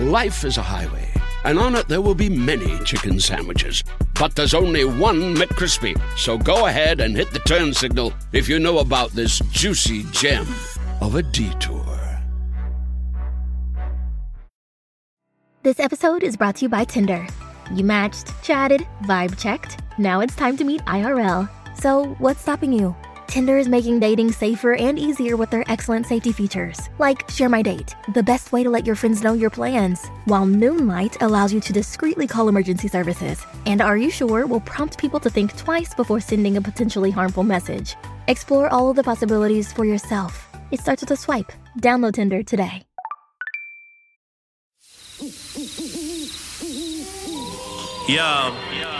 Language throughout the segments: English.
Life is a highway, and on it there will be many chicken sandwiches. But there's only one McCrispy. So go ahead and hit the turn signal if you know about this juicy gem of a detour. This episode is brought to you by Tinder. You matched, chatted, vibe checked. Now it's time to meet IRL. So, what's stopping you? Tinder is making dating safer and easier with their excellent safety features, like Share My Date, the best way to let your friends know your plans, while Moonlight allows you to discreetly call emergency services, and Are You Sure will prompt people to think twice before sending a potentially harmful message. Explore all of the possibilities for yourself. It starts with a swipe. Download Tinder today. Yo,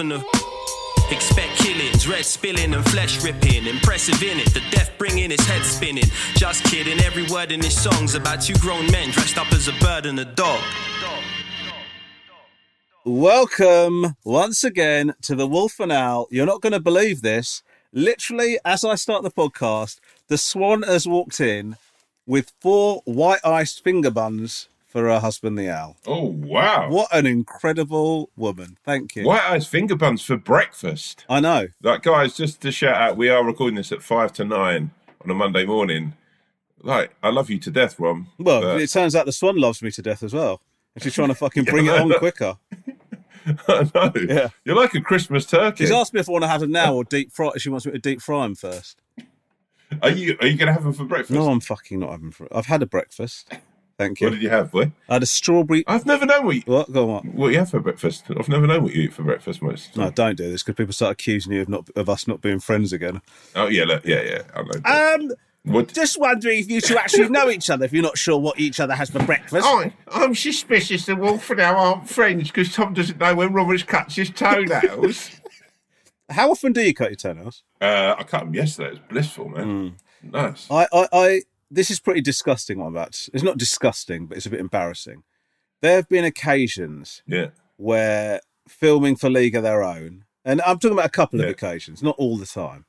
and a. Expect killings, red spilling and flesh ripping. Impressive in it, the death bringing his head spinning. Just kidding, every word in his song's about two grown men dressed up as a bird and a dog. Welcome once again to the Wolf and Owl. You're not going to believe this. Literally, as I start the podcast, the swan has walked in with four white iced finger buns for her husband, the owl. Oh wow! What an incredible woman. Thank you. White Eyes finger buns for breakfast. I know. Like guys, just to shout out, we are recording this at five to nine on a Monday morning. Like, I love you to death, Rom. Well, but- it turns out the swan loves me to death as well. And she's trying to fucking bring it on quicker. I know. Yeah. You're like a Christmas turkey. She's asked me if I want to have them now or deep fry. She wants me to deep fry them first. Are you are you going to have them for breakfast? No, I'm fucking not having. Fr- I've had a breakfast. Thank you. What did you have, boy? I had a strawberry. I've never known what you, What? Go on. what you have for breakfast. I've never known what you eat for breakfast most. No, don't do this because people start accusing you of not of us not being friends again. Oh yeah, look, yeah, yeah. I know. Um, what? just wondering if you two actually know each other. If you're not sure what each other has for breakfast. I, I'm suspicious that wolf and I aren't friends because Tom doesn't know when Robert cuts his toenails. How often do you cut your toenails? uh, I cut them yesterday. It was blissful, man. Nice. I, I, I, this is pretty disgusting. What I'm about. To, it's not disgusting, but it's a bit embarrassing. There have been occasions Yeah. where filming for League of Their Own, and I'm talking about a couple of occasions, not all the time.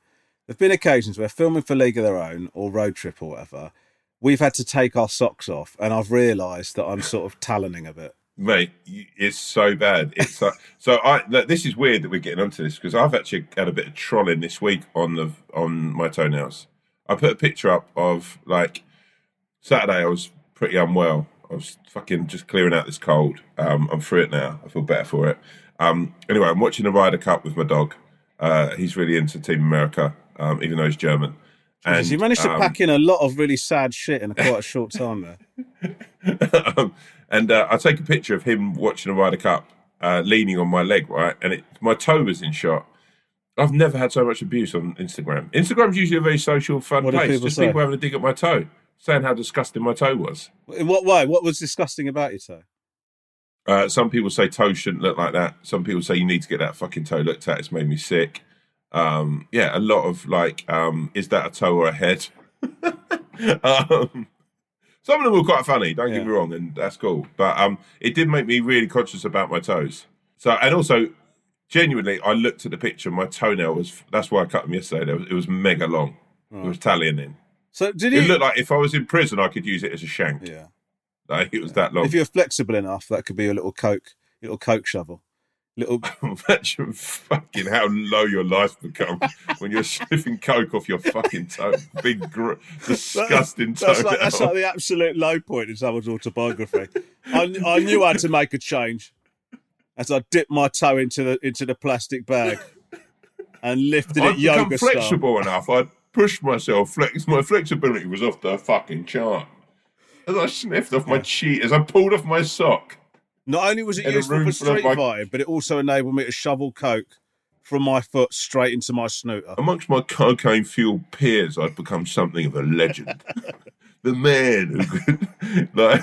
There've been occasions where filming for League of Their Own or Road Trip or whatever, we've had to take our socks off, and I've realised that I'm sort of taloning a bit. Mate, it's so bad. It's so, so I. Look, this is weird that we're getting onto this because I've actually had a bit of trolling this week on the on my toenails. I put a picture up of like Saturday. I was pretty unwell. I was fucking just clearing out this cold. Um, I'm through it now. I feel better for it. Um, anyway, I'm watching the Ryder Cup with my dog. Uh, he's really into Team America, um, even though he's German. And, you managed to um, pack in a lot of really sad shit in quite a short time there. um, and uh, I take a picture of him watching the Ryder Cup, uh, leaning on my leg, right, and it, my toe was in shot. I've never had so much abuse on Instagram. Instagram's usually a very social, fun What place. people Just say? people having a dig at my toe, saying how disgusting my toe was. In what way? What was disgusting about your toe? Uh, some people say toes shouldn't look like that. Some people say you need to get that fucking toe looked at. It's made me sick. Um, yeah, a lot of like, um, is that a toe or a head? um, some of them were quite funny. Don't get me wrong, and that's cool. But um, it did make me really conscious about my toes. So, and also, genuinely, I looked at the picture. My toenail was. That's why I cut them yesterday. It was, it was mega long. It was tallying in. So did It you? looked like if I was in prison, I could use it as a shank. yeah. Like it was that long. If you're flexible enough, that could be a little coke, little coke shovel. little. Imagine fucking how low your life becomes when you're sniffing coke off your fucking toe. Big, gr- disgusting toe. That's like, that's like the absolute low point in someone's autobiography. I, I knew I had to make a change as I dipped my toe into the into the plastic bag and lifted I'd it yoga style. flexible enough. I'd pushed myself. Flex, my flexibility was off the fucking chart. As I sniffed off my cheek, as I pulled off my sock. Not only was it In a useful for street my- fighting, but it also enabled me to shovel coke from my foot straight into my snooter. Amongst my cocaine fueled peers, I'd become something of a legend. the man who could like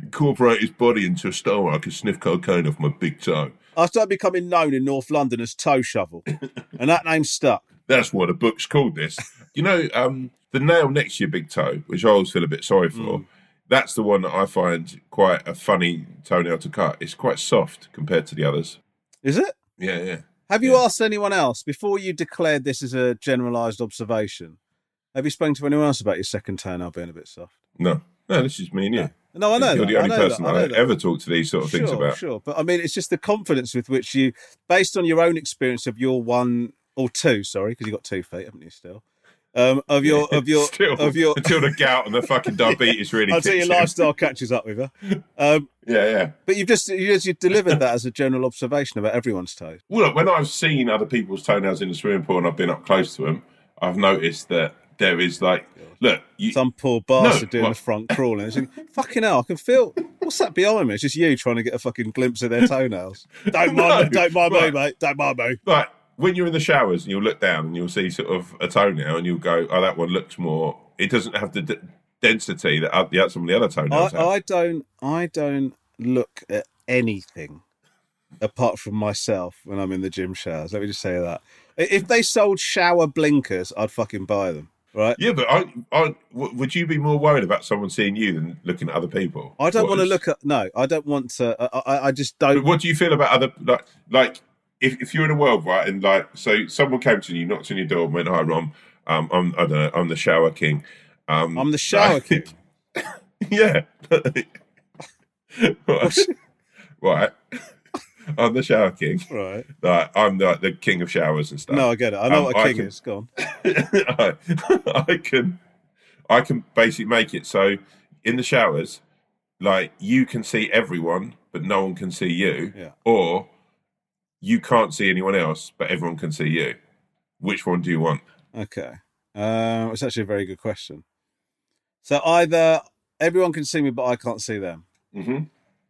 incorporate his body into a style where I could sniff cocaine off my big toe. I started becoming known in North London as Toe Shovel, and that name stuck. That's what the book's called. This, you know, um, the nail next to your big toe, which I always feel a bit sorry for. Mm. That's the one that I find quite a funny toenail to cut. It's quite soft compared to the others. Is it? Yeah, yeah. Have you asked anyone else before you declared this as a generalised observation? Have you spoken to anyone else about your second toenail being a bit soft? No, no, this is me and you. No, I know You're that, the I only that, person I know I, ever talk to these sort of things about. Sure, but I mean, it's just the confidence with which you, based on your own experience of your one or two, sorry, because you got two feet, haven't you? Still, um, of your of your Still, of your until the gout and the fucking diabetes really. until your in. lifestyle catches up with her. Um, Yeah, yeah. but you've just you just you delivered that as a general observation about everyone's toes. Well, look, when I've seen other people's toenails in the swimming pool and I've been up close to them, I've noticed that there is like, look, you, Some poor bastard No, doing what? the front crawling. It's like, fucking hell, I can feel. What's that behind me? It's just you trying to get a fucking glimpse of their toenails. Don't mind, No, me, don't mind me, mate. Don't mind me. like when you're in the showers and you'll look down and you'll see sort of a toenail and you'll go, oh, that one looks more. It doesn't have the d- density that the- some of the other I, toenails have. I don't. I don't look at anything apart from myself when I'm in the gym showers. Let me just say that. If they sold shower blinkers, I'd fucking buy them. Right? yeah, but I, would you be more worried about someone seeing you than looking at other people? I don't What want to look at. No, I don't want to. I, I, I just don't. But what do you feel about other like like if, if you're in a world right and like so someone came to you, knocked on your door, and went, "Hi, Rom, um, I'm I don't know, I'm the shower king." Um, I'm the shower like- king. yeah. right. I'm the shower king. Right. Like, I'm the, the king of showers and stuff. No, I get it. I know Um, what a I king can- is. Go on. I, I can I can basically make it so in the showers, like you can see everyone, but no one can see you. Yeah. Or you can't see anyone else, but everyone can see you. Which one do you want? Okay. Um, it's actually a very good question. So either everyone can see me, but I can't see them, hmm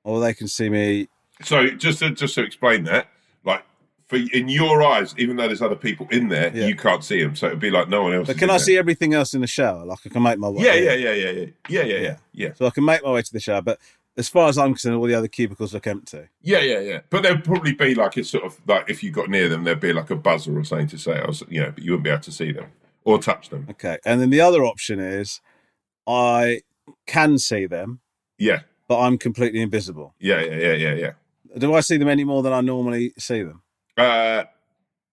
or they can see me. So just to, just to explain that, like for in your eyes, even though there's other people in there, Yeah. you can't see them. So it'd be like no one else. But is can in I there. see everything else in the shower? Like I can make my way. Yeah, yeah, yeah, yeah, yeah, yeah, yeah, yeah, yeah. So I can make my way to the shower, but as far as I'm concerned, all the other cubicles look empty. Yeah, yeah, yeah. But there'd probably be like a sort of like if you got near them, there'd be like a buzzer or something to say, I was, you know, but you wouldn't be able to see them or touch them. Okay. And then the other option is I can see them, Yeah, but I'm completely invisible. yeah, yeah, yeah, yeah, yeah. Do I see them any more than I normally see them? Uh,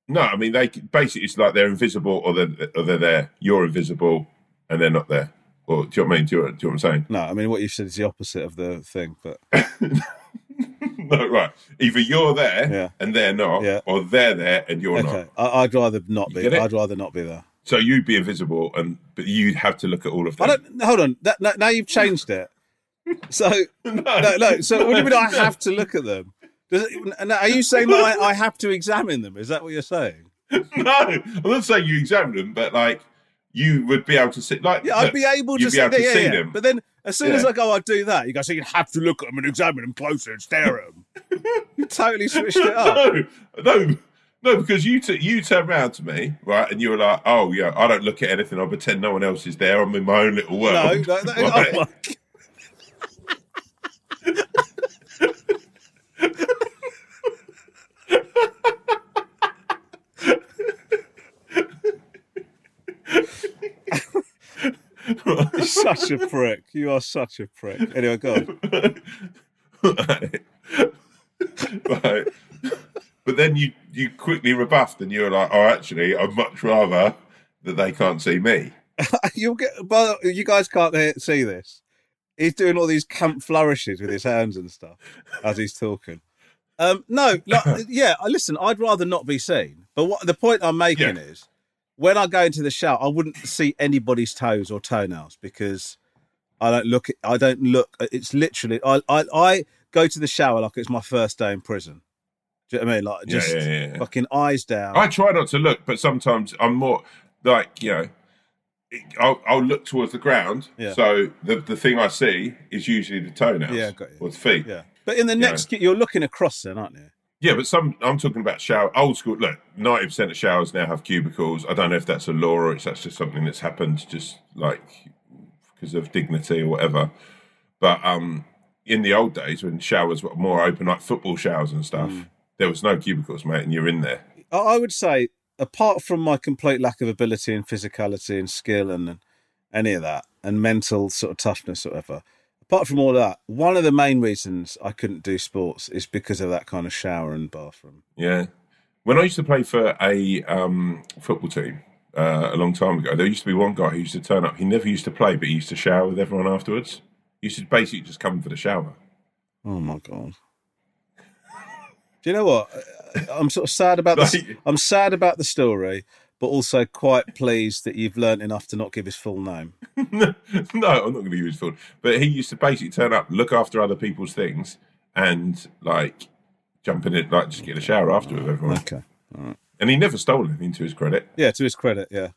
no, I mean they basically it's like they're invisible or they're or they're there. You're invisible and they're not there. Or do you know what I mean? Do you, do you know what I'm saying? No, I mean what you've said is the opposite of the thing, but no, right. Either you're there Yeah. and they're not, Yeah. or they're there and you're okay. not. I, I'd rather not You be. I'd rather not be there. So you'd be invisible, and but you'd have to look at all of them. I don't. Hold on. That, now you've changed it. So no, no. So what do you mean? I have to look at them? Does it, are you saying that I, I have to examine them? Is that what you're saying? no, I'm not saying you examine them, but like you would be able to see. Like Yeah, I'd be able to be see, able to yeah, see yeah. them. But then, as soon as I go, I do that. You go, so you have to look at them and examine them closer and stare at them. you totally switched it up. no, no, no, because you t- you turn around to me, right, and you were like, "Oh yeah, I don't look at anything. I pretend no one else is there. I'm in my own little world." no, no, right? oh You're such a prick. You are such a prick. Anyway, go on. right. right. But then you you quickly rebuffed, and you were like, "Oh, actually, I'd much rather that they can't see me." You'll get, but you guys can't see this. He's doing all these camp flourishes with his hands and stuff as he's talking. Um, no, like, yeah. Listen, I'd rather not be seen. But what the point I'm making Yeah. is, when I go into the shower, I wouldn't see anybody's toes or toenails because I don't look. I don't look. It's literally. I I, I go to the shower like it's my first day in prison. Do you know what I mean? Like just yeah, yeah, fucking eyes down. I try not to look, but sometimes I'm more like you know, I'll, I'll look towards the ground. Yeah. So the the thing I see is usually the toenails. Yeah, got you. Or the feet. yeah. But in the next, you're looking across then, aren't you? Yeah, but some I'm talking about shower old school. Look, ninety percent of showers now have cubicles. I don't know if that's a law or it's that's just something that's happened just like because of dignity or whatever. But um, in the old days when showers were more open, like football showers and stuff, Mm. there was no cubicles, mate, and you're in there. I would say, apart from my complete lack of ability and physicality and skill and, and any of that, and mental sort of toughness, or whatever. Apart from all that, one of the main reasons I couldn't do sports is because of that kind of shower and bathroom. Yeah. When I used to play for a um, football team uh, a long time ago, there used to be one guy who used to turn up. He never used to play, but he used to shower with everyone afterwards. He used to basically just come for the shower. Oh my god! Do you know what? I'm sort of sad about this. I'm sad about the story, but also quite pleased that you've learnt enough to not give his full name. no, I'm not going to use his full. But he used to basically turn up, look after other people's things, and like jump in it, like just get a shower after with everyone. Okay. And he never stole anything to his credit. Yeah, to his credit, yeah.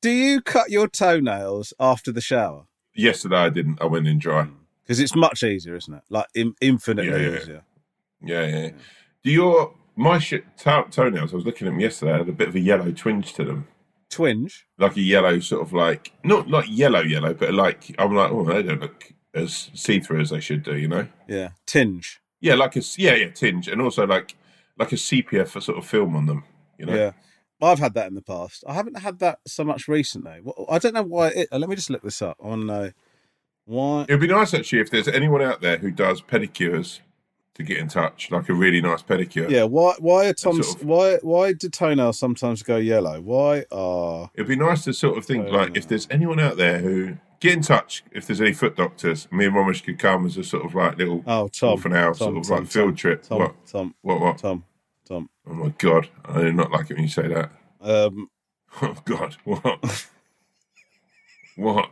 Do you cut your toenails after the shower? Yesterday I didn't. I went in dry. Because it's much easier, isn't it? Like in, infinitely Yeah, yeah. easier. Yeah, yeah. Do your my shit toe- toenails? I was looking at them yesterday. Had a bit of a yellow twinge to them. Twinge. like a yellow sort of like not like yellow yellow, but like I'm like oh they don't look as see through as they should do, you know? Yeah, tinge. Yeah, like a yeah yeah tinge, and also like like a sepia for sort of film on them, you know? Yeah. I've had that in the past. I haven't had that so much recently. I don't know why. It, let me just look this up. I want uh, why. It'd be nice actually if there's anyone out there who does pedicures to get in touch, like a really nice pedicure. Yeah, why? Why are Tom's? sort of- Why? Why do toenails sometimes go yellow? Why are? It'd be nice to sort of think like if there's anyone out there who get in touch, if there's any foot doctors, me and Romesh could come as a sort of like little Oh, Tom. house, Tom, sort of Tom, like field Tom, trip. Tom, what? Tom, What? What? Tom, Tom. Oh my god, I do not like it when you say that. Um, Oh God, what? what?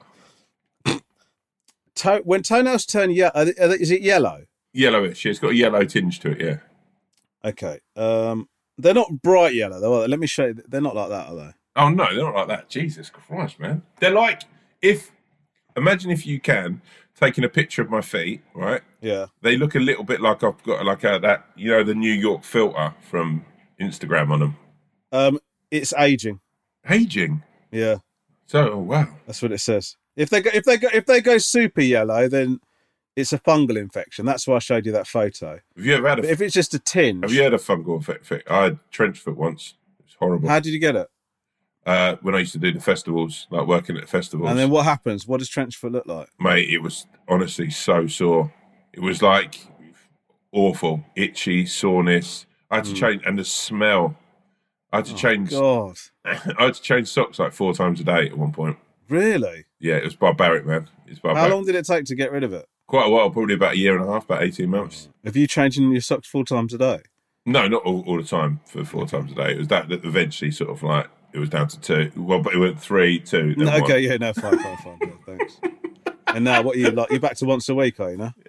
Toe, when toenails turn yellow, is it yellow? Yellowish. It's got a yellow tinge to it. Yeah. Okay. Um, they're not bright yellow though. Let me show you. They're not like that, are they? Oh no, they're not like that. Jesus Christ, man. They're like if imagine if you can taking a picture of my feet, right? Yeah. They look a little bit like I've got like a, that you know the New York filter from Instagram on them. Um, it's aging. Aging. Yeah, So oh, wow. that's what it says. If they go, if they go, if they go super yellow, then it's a fungal infection. That's why I showed you that photo. Have you ever had But a if it's just a tinge, Have you had a fungal infection? I had trench foot once. It's horrible. how did you get it? uh, when I used to do the festivals, like working at the festivals. And then what happens? What does trench foot look like? mate, it was honestly so sore. It was like awful, itchy, soreness. I had to change, and the smell. I had to change. God, I had to change socks like four times a day at one point. Really? Yeah, it was barbaric, man. It's barbaric. How long did it take to get rid of it? Quite a while, probably about a year and a half, about eighteen months. Have you changing your socks four times a day? No, not all, all the time for four times a day. It was that that eventually sort of like it was down to two. Well, but it went three, two. Then No, one. okay, yeah, no, fine, fine, fine. Yeah, thanks. And now, what are you like? You're back to once a week, are you now?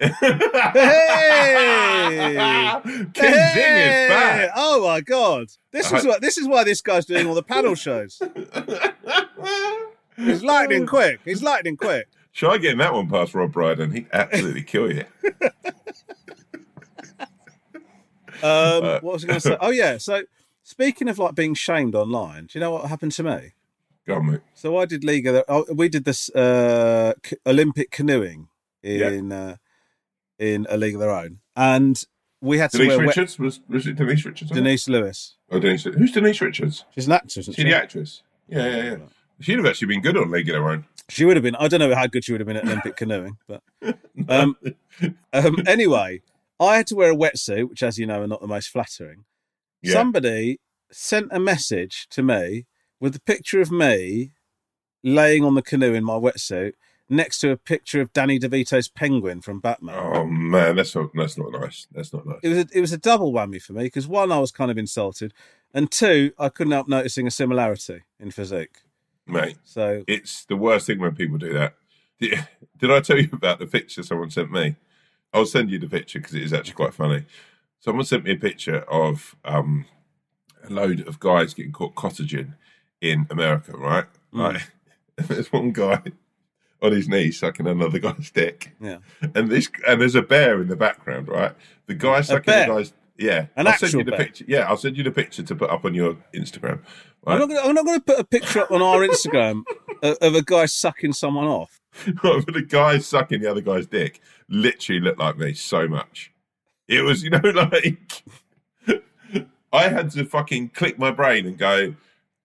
Hey! King Zing is back. Oh my god! This is I- why this is why this guy's doing all the panel shows. He's lightning quick. He's lightning quick. Try getting that one past Rob Brydon. He'd absolutely kill you. Um, Uh, what was I going to say? Oh yeah. So speaking of like being shamed online, do you know what happened to me? Go on, mate. So I did league. Of the, oh, we did this uh, Olympic canoeing in uh, in a league of their own, and we had to Denise wear wet- Richards was was it Denise Richards? on it? Denise Lewis. Oh, Denise. Who's Denise Richards? She's an actress, isn't She she? the actress. Yeah, yeah, yeah. She'd have actually been good on Their Own. She would have been. I don't know how good she would have been at Olympic canoeing, but um, um, anyway, I had to wear a wetsuit, which, as you know, are not the most flattering. Yeah. Somebody sent a message to me with a picture of me laying on the canoe in my wetsuit, next to a picture of Danny DeVito's penguin from Batman. Oh man, that's not that's not nice. That's not nice. It was a, it was a double whammy for me because one, I was kind of insulted, and two, I couldn't help noticing a similarity in physique. Mate, So it's the worst thing when people do that. Did, did I tell you about the picture someone sent me? I'll send you the picture because it is actually quite funny. Someone sent me a picture of um, a load of guys getting caught cottaging in America, right? Right. There's one guy on his knee sucking another guy's dick, yeah, and this and there's a bear in the background, right? The guy sucking the guy's yeah. An I'll send you the bear? picture. Yeah, I'll send you the picture to put up on your Instagram. Right? I'm not gonna, I'm not going to put a picture up on our Instagram of, of a guy sucking someone off. but the guy sucking the other guy's dick literally looked like me so much. It was, you know, like I had to fucking click my brain and go,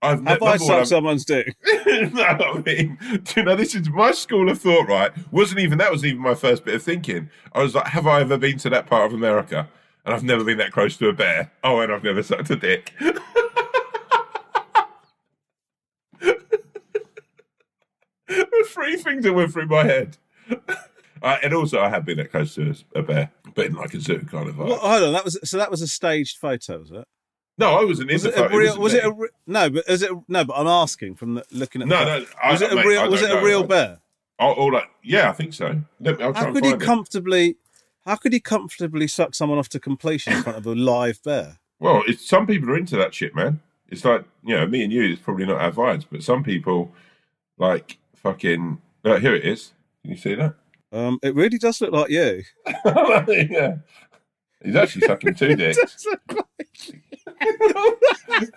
I've Have I sucked someone's dick? no, I mean, you know, this is my school of thought, right? Wasn't even that was even my first bit of thinking. I was like, have I ever been to that part of America? And I've never been that close to a bear. Oh, and I've never sucked a dick. the three things that went through my head. Uh, and also, I have been that close to a bear, but in like a zoo kind of vibe. Well, hold on, that was so that was a staged photo, was it? No, I wasn't in Was the it photo. a real? wasn't Was it a re- no? But is it no? But I'm asking from the, looking at. No, the no. I- Was it a mate, real? Was it a know. real I- bear? Oh, like, yeah, I think so. Let me, How could he comfortably? it. How could he comfortably suck someone off to completion in front of a live bear? Well, it's, some people are into that shit, man. It's like you know, me and you. It's probably not our vibes, but some people like fucking. Uh, here it is. Can you see that? Um, it really does look like you. yeah, he's actually sucking two dicks, Does look like-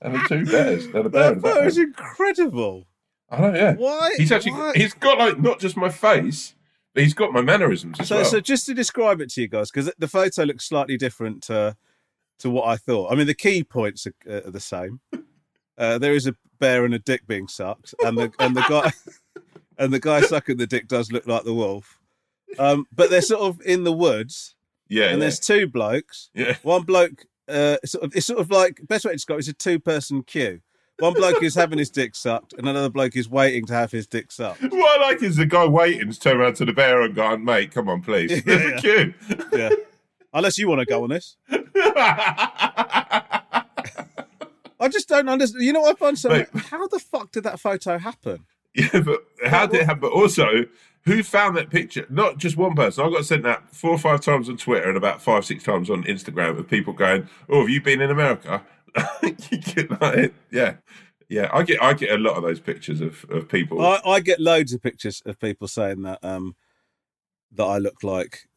and the two bears. And bear. that the photo is incredible. I know, yeah. Why? He's actually. why- He's got like not just my face, he's got my mannerisms as So, well. so just to describe it to you guys, because the photo looks slightly different to, to what I thought. I mean, the key points are, uh, are the same. Uh, there is a bear and a dick being sucked, and the and the guy and the guy sucking the dick does look like the wolf. Um, but they're sort of in the woods, yeah, and yeah. there's two blokes. yeah. One bloke, uh, sort of, it's sort of like best way to describe it is a two-person queue. One bloke is having his dick sucked, and another bloke is waiting to have his dick sucked. What I like is the guy waiting to turn around to the bear and go, "Mate, come on, please." Yeah, There's yeah. a queue. Yeah, unless you want to go on this. I just don't understand. You know what I find so? Mate. How the fuck did that photo happen? Yeah, but how did it happen? But also, who found that picture? Not just one person. I got sent that four or five times on Twitter and about five, six times on Instagram of people going, "Oh, have you been in America?" You get like, yeah, yeah. I get, I get a lot of those pictures of of people. I, I get loads of pictures of people saying that um that I look like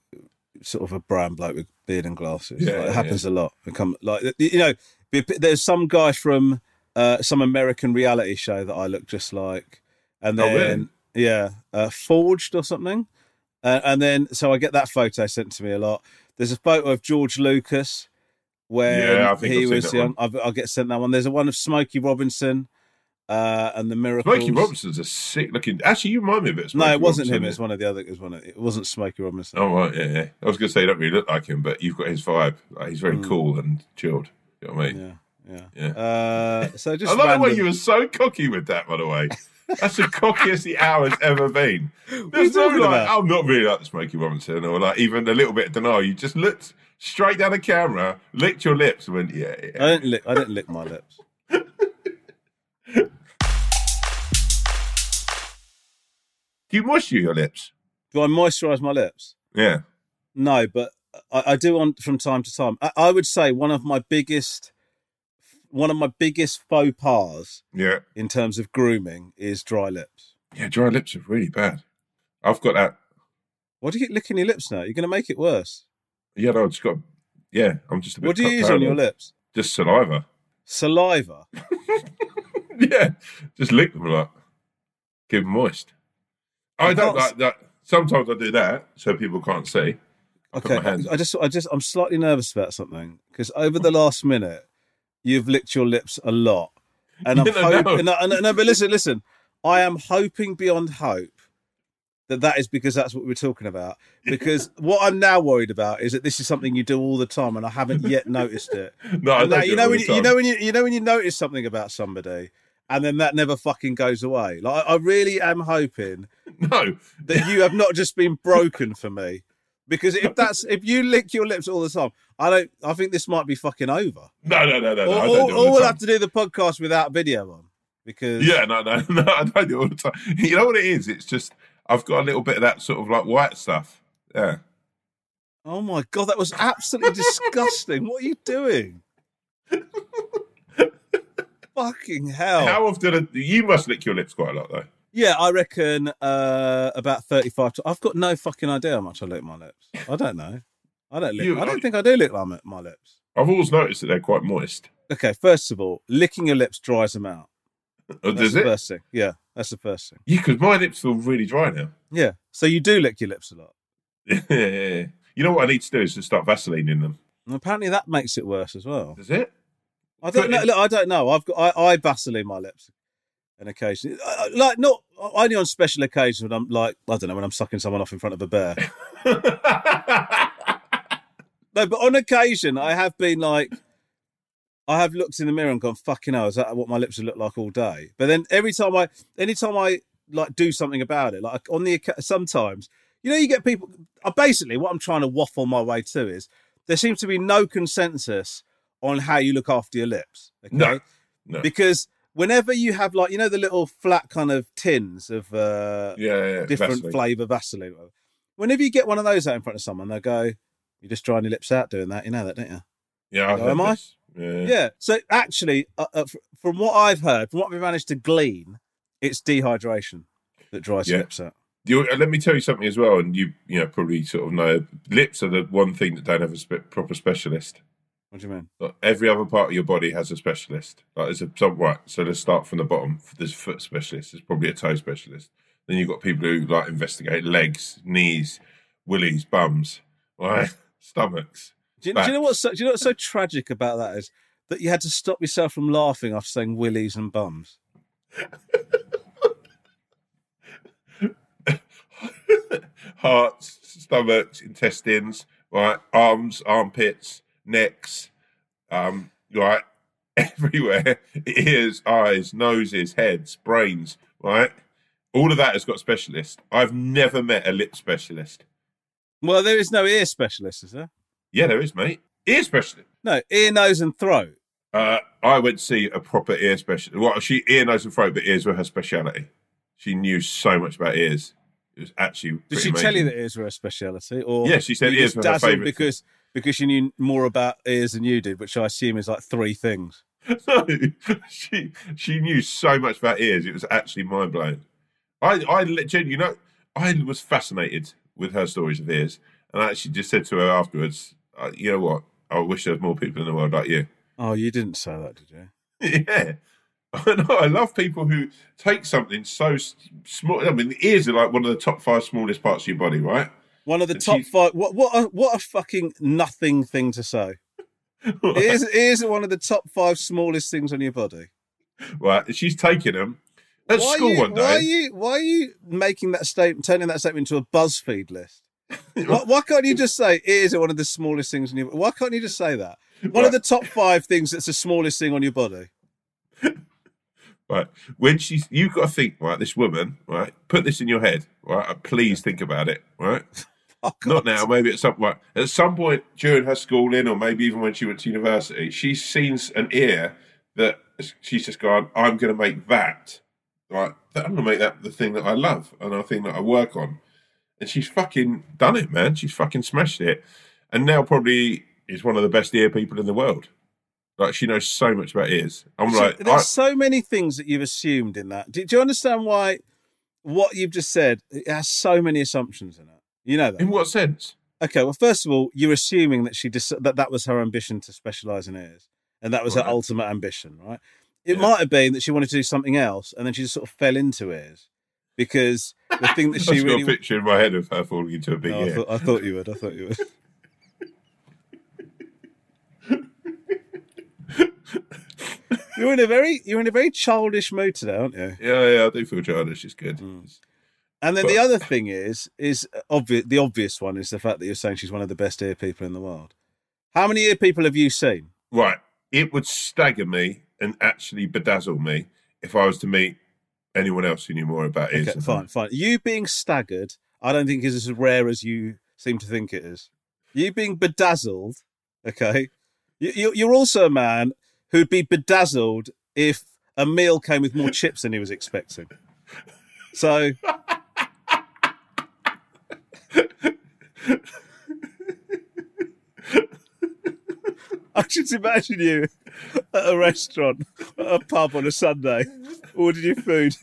sort of a brown bloke with beard and glasses. Yeah, Like, it yeah, happens a lot. It come like you know, there's some guy from uh, some American reality show that I look just like, and Oh, then really? yeah, uh, forged or something. Uh, and then, so I get that photo sent to me a lot. There's a photo of George Lucas when Yeah, I think he I've seen was that young. I've, I'll get sent that one. There's a one of Smokey Robinson uh, and the Miracles. Smokey Robinson's a sick looking. Actually, you remind me of it. Of No, it wasn't Robinson, him. It was one of the other. It was one of. It wasn't Smokey Robinson. Oh right, yeah, yeah. I was going to say you don't really look like him, but you've got his vibe. Like, he's very Mm. cool and chilled. You know what I mean? Yeah, yeah. Yeah. Uh, so just I love the way you were so cocky with that, by the way. That's the cockiest the hour's ever been. What are you There's no like, about? I'm not really like the Smokey Robinson, or like even a little bit of denial. You just looked straight down the camera, licked your lips, and went, yeah, I yeah. didn't lick. I didn't lick my lips. Do you moisture your lips? Do I moisturise my lips? Yeah. No, but I, I do on from time to time. I, I would say one of my biggest, one of my biggest faux pas Yeah. in terms of grooming is dry lips. Yeah, dry lips are really bad. I've got that. What do you get licking your lips now? You're going to make it worse. Yeah, no, I've just got. Yeah, I'm just a bit. What do you use on your lips? Just saliva. Saliva. yeah, just lick them a lot. Keep them moist. I, I don't like that. Sometimes I do that so people can't see. I Okay. I just, I just, I'm slightly nervous about something because over the last minute, you've licked your lips a lot, and I'm No, hoping. no. No, but listen, listen. I am hoping beyond hope that that is because that's what we're talking about. Because what I'm now worried about is that this is something you do all the time, and I haven't yet noticed it. no, I And now, don't do you it know when you, know when you you know when you notice something about somebody, and then that never fucking goes away. Like I I really am hoping No, that you have not just been broken for me. Because if that's if you lick your lips all the time, I don't. I think this might be fucking over. no, no, no, no. no or I don't or, do or we'll have to do the podcast without video on. Because Yeah, no, no, no. I don't do it all the time. You know what it is? It's just I've got a little bit of that sort of like white stuff. Yeah. Oh my god, that was absolutely disgusting. What are you doing? Fucking hell. How often? Are, you must lick your lips quite a lot, though. Yeah, I reckon uh, about thirty-five. To, I've got no fucking idea how much I lick my lips. I don't know. I don't lick. You- I don't think I do lick my, my lips. I've always noticed that they're quite moist. Okay, first of all, licking your lips dries them out. Oh, That's does the it? first thing. Yeah, that's the first thing. Yeah, because my lips feel really dry now. Yeah, so you do lick your lips a lot. Yeah. You know what I need to do is to start Vaseline in them. And apparently that makes it worse as well. Does it? I don't Put know. it- Look, I don't know. I've got I, I Vaseline my lips, an occasion, Uh, like not only on special occasions when I'm like I don't know when I'm sucking someone off in front of a bear. no, but on occasion I have been like, I have looked in the mirror and gone, "Fucking hell, is that what my lips would look like all day?" But then every time I, anytime I like do something about it, like on the sometimes, you know, you get people. Uh, basically, what I'm trying to waffle my way to is there seems to be no consensus on how you look after your lips. Okay? No, no. because whenever you have like you know the little flat kind of tins of uh Yeah, yeah, yeah, different Vaseline. flavour Vaseline. Whenever you get one of those out in front of someone, they go, "You're just drying your lips out doing that." You know that, don't you? Yeah, heard am I? Yeah. Yeah. So actually, uh, uh, from what I've heard, from what we've managed to glean, it's dehydration that dries your lips out. You, uh, let me tell you something as well, and you you know probably sort of know lips are the one thing that don't have a spe- proper specialist. What do you mean? Like, every other part of your body has a specialist. Like there's a some right. So let's start from the bottom. There's a foot specialist. There's probably a toe specialist. Then you've got people who like investigate legs, knees, willies, bums, right, stomachs. Do you, do you know what's so, do you know what's so tragic about that is that you had to stop yourself from laughing after saying willies and bums. hearts, stomachs, intestines, right, arms, armpits, necks, um, right, everywhere, ears, eyes, noses, heads, brains, right. All of that has got specialists. I've never met a lip specialist. Well, there is no ear specialist, is there? Yeah, there is, mate. Ear specialist. No, ear, nose, and throat. Uh, I went to see a proper ear specialist. Well, she ear, nose, and throat, but ears were her speciality. She knew so much about ears. It was actually. Did she tell you that ears were her speciality, or Yeah, she said ears were her favourite because because she knew more about ears than you did, which I assume is like three things. No, she she knew so much about ears. It was actually mind blowing. I I genuinely, you know, I was fascinated with her stories of ears, and I actually just said to her afterwards, uh, "You know what? I wish there was more people in the world like you." Oh, you didn't say that, did you? yeah. I know. I love people who take something so small. I mean, the ears are like one of the top five smallest parts of your body, right? One of the top five. What what a, what a fucking nothing thing to say. ears are one of the top five smallest things on your body. right. She's taking them at why school you, one day. Why are you why are you making that statement, turning that statement into a BuzzFeed list? why, why can't you just say ears are one of the smallest things on your? Why can't you just say that? One of the top five things that's the smallest thing on your body. Right. When she's, you've got to think, right, this woman, right, put this in your head, right, please think about it, right? Oh, Not now, maybe at some point. At some point during her schooling, or maybe even when she went to university, she's seen an ear that she's just gone, I'm going to make that, right? I'm going to make that the thing that I love and the thing that I work on. And she's fucking done it, man. She's fucking smashed it. And now probably is one of the best ear people in the world. Like, she knows so much about ears. I'm So like, there's I- so many things that you've assumed in that. Do, do you understand why what you've just said it has so many assumptions in it? You know that. in what sense? Okay, well, first of all, you're assuming that she dis- that that was her ambition to specialize in ears, and that was her ultimate ambition, right? It Yeah. might have been that she wanted to do something else, and then she just sort of fell into ears because the thing that I've she got really. a picture in my head of her falling into a big No, I, thought, I thought you would. I thought you would. you're in a very you're in a very childish mood today, aren't you? Yeah, yeah, I do feel childish. It's good. Hmm. And then the other thing is, is uh, obvious. The obvious one is the fact that you're saying she's one of the best ear people in the world. How many ear people have you seen? Right. It would stagger me and actually bedazzle me if I was to meet anyone else who knew more about it. Okay, fine, fine. You being staggered, I don't think is as rare as you seem to think it is. You being bedazzled, okay. You, you, you're also a man who'd be bedazzled if a meal came with more chips than he was expecting. So. I just imagine you at a restaurant, at a pub on a Sunday, ordered your food,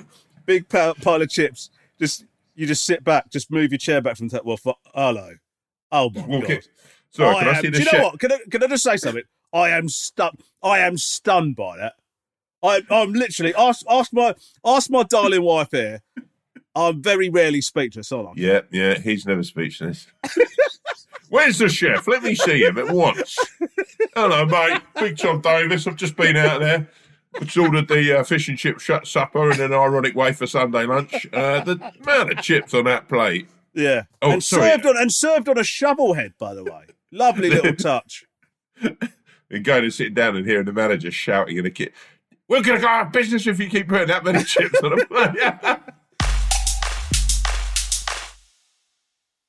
big pile, of chips. Just you just sit back, just move your chair back from that. well, for, hello. Oh my Okay. god! Sorry, can I am- see the do you chef? know what? Can I, can I just say something? I am stunned. I am stunned by that. I, I'm literally ask ask my ask my darling wife here. I'm very rarely speechless, aren't I? Yeah, yeah, he's never speechless. Where's the chef? Let me see him at once. Hello, mate. Big Tom Davis. I've just been out there. Just ordered the uh, fish and chip shut supper and an ironic way for Sunday lunch. Uh, the amount of chips on that plate. Yeah. Oh, and sorry. served on and served on a shovel head, by the way. Lovely little touch. And going and sitting down and hearing the manager shouting in the kitchen, We're going to go out of business if you keep putting that many chips on a plate.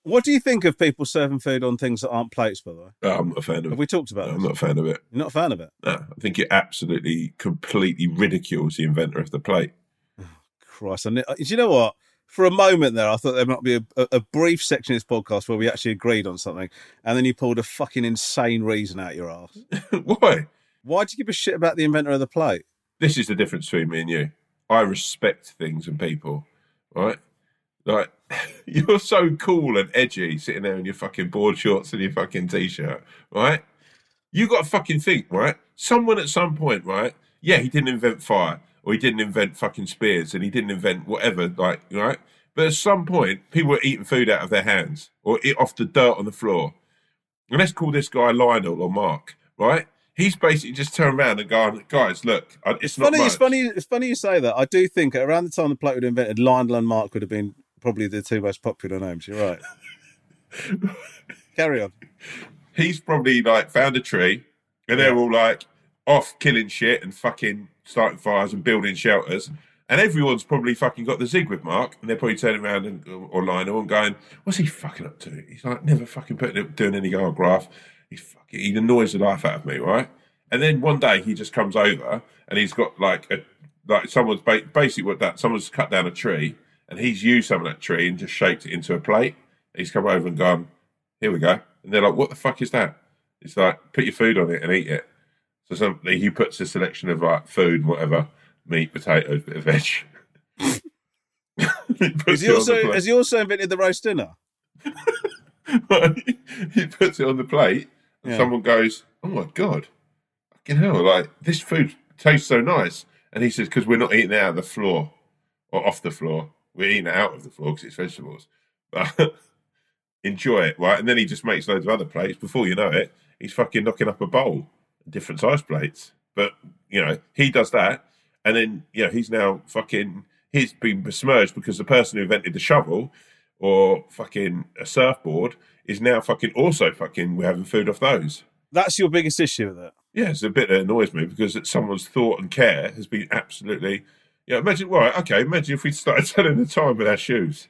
What do you think of people serving food on things that aren't plates, by the way? Oh, I'm not a fan of Have it. we talked about that? I'm not a fan of it. You're not a fan of it? No, I think it absolutely, completely ridicules the inventor of the plate. Christ. And, uh, do you know what? For a moment there, I thought there might be a, a, brief section of this podcast where we actually agreed on something, and then you pulled a fucking insane reason out your ass. Why? Why do you give a shit about the inventor of the plate? this is the difference between me and you. I respect things and people, right? Like you're so cool and edgy sitting there in your fucking board shorts and your fucking t-shirt, right? You got to fucking think, right? Someone at some point, right? Yeah, he didn't invent fire, or he didn't invent fucking spears, and he didn't invent whatever, like right. But at some point, people were eating food out of their hands or eat off the dirt on the floor. And let's call this guy Lionel or Mark, right? He's basically just turned around and gone, guys, look, it's, funny. It's funny. It's funny you say that. I do think around the time the plate was invented, Lionel and Mark would have been probably the two most popular names. You're right. Carry on. he's probably like found a tree and they're all like off killing shit and fucking starting fires and building shelters. And everyone's probably fucking got the zig with Mark, and they're probably turning around and, or Lionel and going, "What's he fucking up to? He's like never fucking putting doing any art graph. He's fucking he annoys the life out of me, right?" And then one day he just comes over and he's got like a like someone's ba- basically what that someone's cut down a tree and he's used some of that tree and just shaped it into a plate. He's come over and gone, "Here we go," and they're like, "What the fuck is that?" It's like put your food on it and eat it. So something he puts a selection of like food, whatever, meat, potatoes, bit of veg. he Has he also has he also invented the roast dinner? he puts it on the plate, and Yeah. someone goes, "Oh my god, fucking hell! Like this food tastes so nice." And he says, "Because we're not eating it out of the floor or off the floor. We're eating it out of the floor because it's vegetables." But enjoy it, right? And then he just makes loads of other plates. Before you know it, he's fucking knocking up a bowl, different size plates. But you know, he does that, and then you know he's now fucking he's been besmirched because the person who invented the shovel or fucking a surfboard is now fucking also fucking we're having food off those. That's your biggest issue with it. Yeah, it's a bit that annoys me because someone's thought and care has been absolutely. Yeah, imagine. Right, okay. Imagine if we started telling the time with our shoes.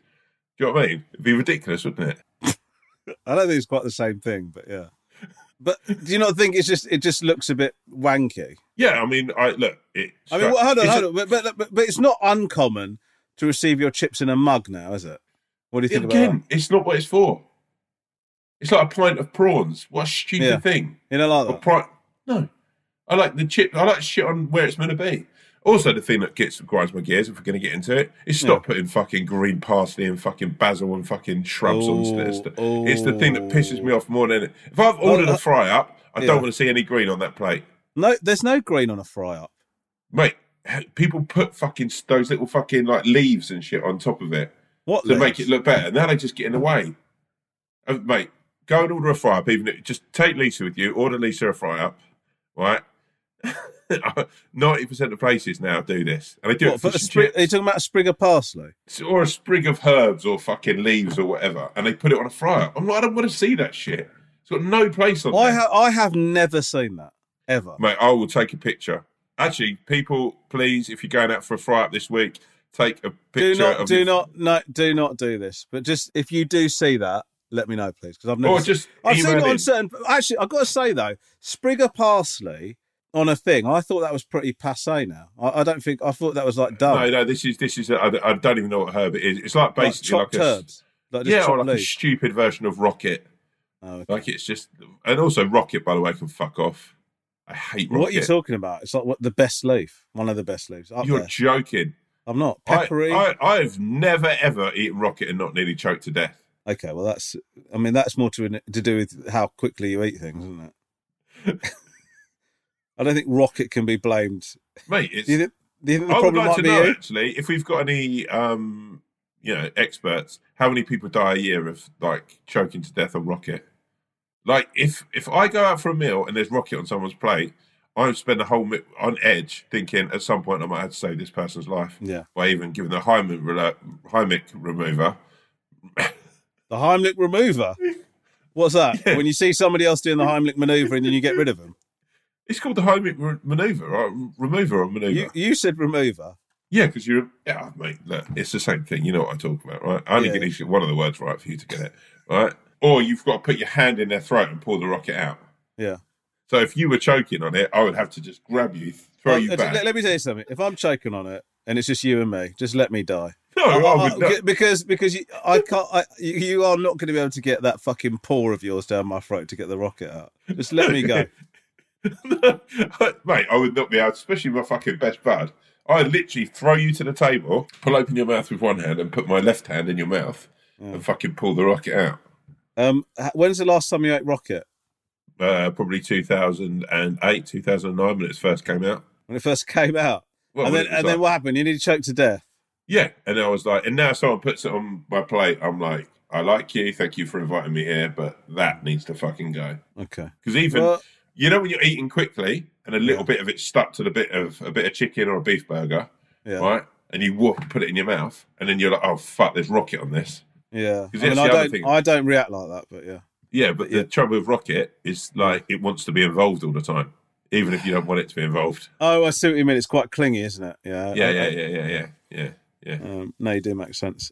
Do you know what I mean? It'd be ridiculous, wouldn't it? I don't think it's quite the same thing, but yeah. But do you not think it's just it just looks a bit wanky? Yeah, I mean, I look. It I mean, well, hold on, it's hold on. But, but, but, but it's not uncommon to receive your chips in a mug now, is it? What do you think about Again, it's not what it's for. It's like a pint of prawns. What a stupid Yeah. thing. that? You don't like Or that? pri- no, I like the chip. I like shit on where it's meant to be. Also, the thing that gets grinds my gears, if we're going to get into it, is stop putting fucking green parsley and fucking basil and fucking shrubs on Oh, this. It's the thing that pisses me off more than it. If I've ordered uh, a fry up, I yeah. don't want to see any green on that plate, No, there's no green on a fry up. mate. People put fucking those little fucking like leaves and shit on top of it What to make it look better. Now they just get in the way. Uh, mate, go and order a fry up. Even if, just take Lisa with you. Order Lisa a fry up, right? Ninety percent of places now do this, and they do What, it for for a fish and sprig, are you talking about a sprig of parsley? or a sprig of herbs or fucking leaves or whatever, and they put it on a fry up. I'm like, I don't want to see that shit. It's got no place on I I have never seen that ever. Mate, I will take a picture Actually, people, please, if you're going out for a fry up this week, take a Do picture not, of do your- not, no, do not do this. But just if you do see that, let me know, please, because I've never. Or just I've seen it on in. certain. Actually, I've got to say though, Sprigger parsley on a thing. I thought that was pretty passe. Now, I, I don't think. I thought that was like dumb. No, no, this is this is. I I don't even know what herb it is. It's like like basically like, chopped a herbs. Like yeah, or like a stupid version of rocket. Oh, okay. Like it's just, and also rocket, by the way, can fuck off. I hate rocket. What are you talking about? It's like what the best leaf, one of the best leaves. You're there. joking. I'm not I, peppery. I, I've never ever eaten rocket and not nearly choked to death. Okay, well that's. I mean, that's more to to do with how quickly you eat things, isn't it? I don't think rocket can be blamed. Mate, it's. You think, you think the I would problem like to know you? actually if we've got any, um, you know, experts. How many people die a year of like choking to death on rocket? Like if if I go out for a meal and there's rocket on someone's plate, I would spend the whole mi- on edge thinking at some point I might have to save this person's life Yeah, by even giving the Heimlich, rela- Heimlich remover. the Heimlich remover. What's that? Yeah. When you see somebody else doing the Heimlich maneuver and then you get rid of them. It's called the Heimlich re- maneuver, or remover or maneuver. You, you said remover. Yeah, because you're yeah, mate. Look, it's the same thing. You know what I talk about, right? I only Yeah. get one of the words right for you to get it, right? Or you've got to put your hand in their throat and pull the rocket out. Yeah. So if you were choking on it, I would have to just grab you, throw Well, you uh, back. Let, let me tell you something. If I'm choking on it and it's just you and me, just let me die. no, I, I- I- would not. because because you, I can't. I, you you are not going to be able to get that fucking paw of yours down my throat to get the rocket out. Just let me go. mate, I would not be able, especially my fucking best bud. I'd literally throw you to the table, pull open your mouth with one hand, and put my left hand in your mouth, and fucking pull the rocket out. Um, when's the last time you ate rocket? Uh, probably 2008, 2009 when it first came out. When it first came out, Well, and then and then what happened? You nearly choked to death. Yeah, and I was like, and now someone puts it on my plate. I'm like, I like you, thank you for inviting me here, but that needs to fucking go. Okay. Because even Well, you know when you're eating quickly and a little Yeah. bit of it stuck to the bit of a bit of chicken or a beef burger, yeah, right? And you whoop, put it in your mouth, and then you're like, oh fuck, there's rocket on this. Yeah, I mean, I don't. thing. I don't react like that, but yeah. Yeah, but Yeah. the trouble with rocket is like it wants to be involved all the time, even if you don't want it to be involved. Oh, I see what you mean. It's quite clingy, isn't it? Yeah. Yeah, yeah, yeah, yeah, yeah, yeah, yeah. Um, no, you do make sense.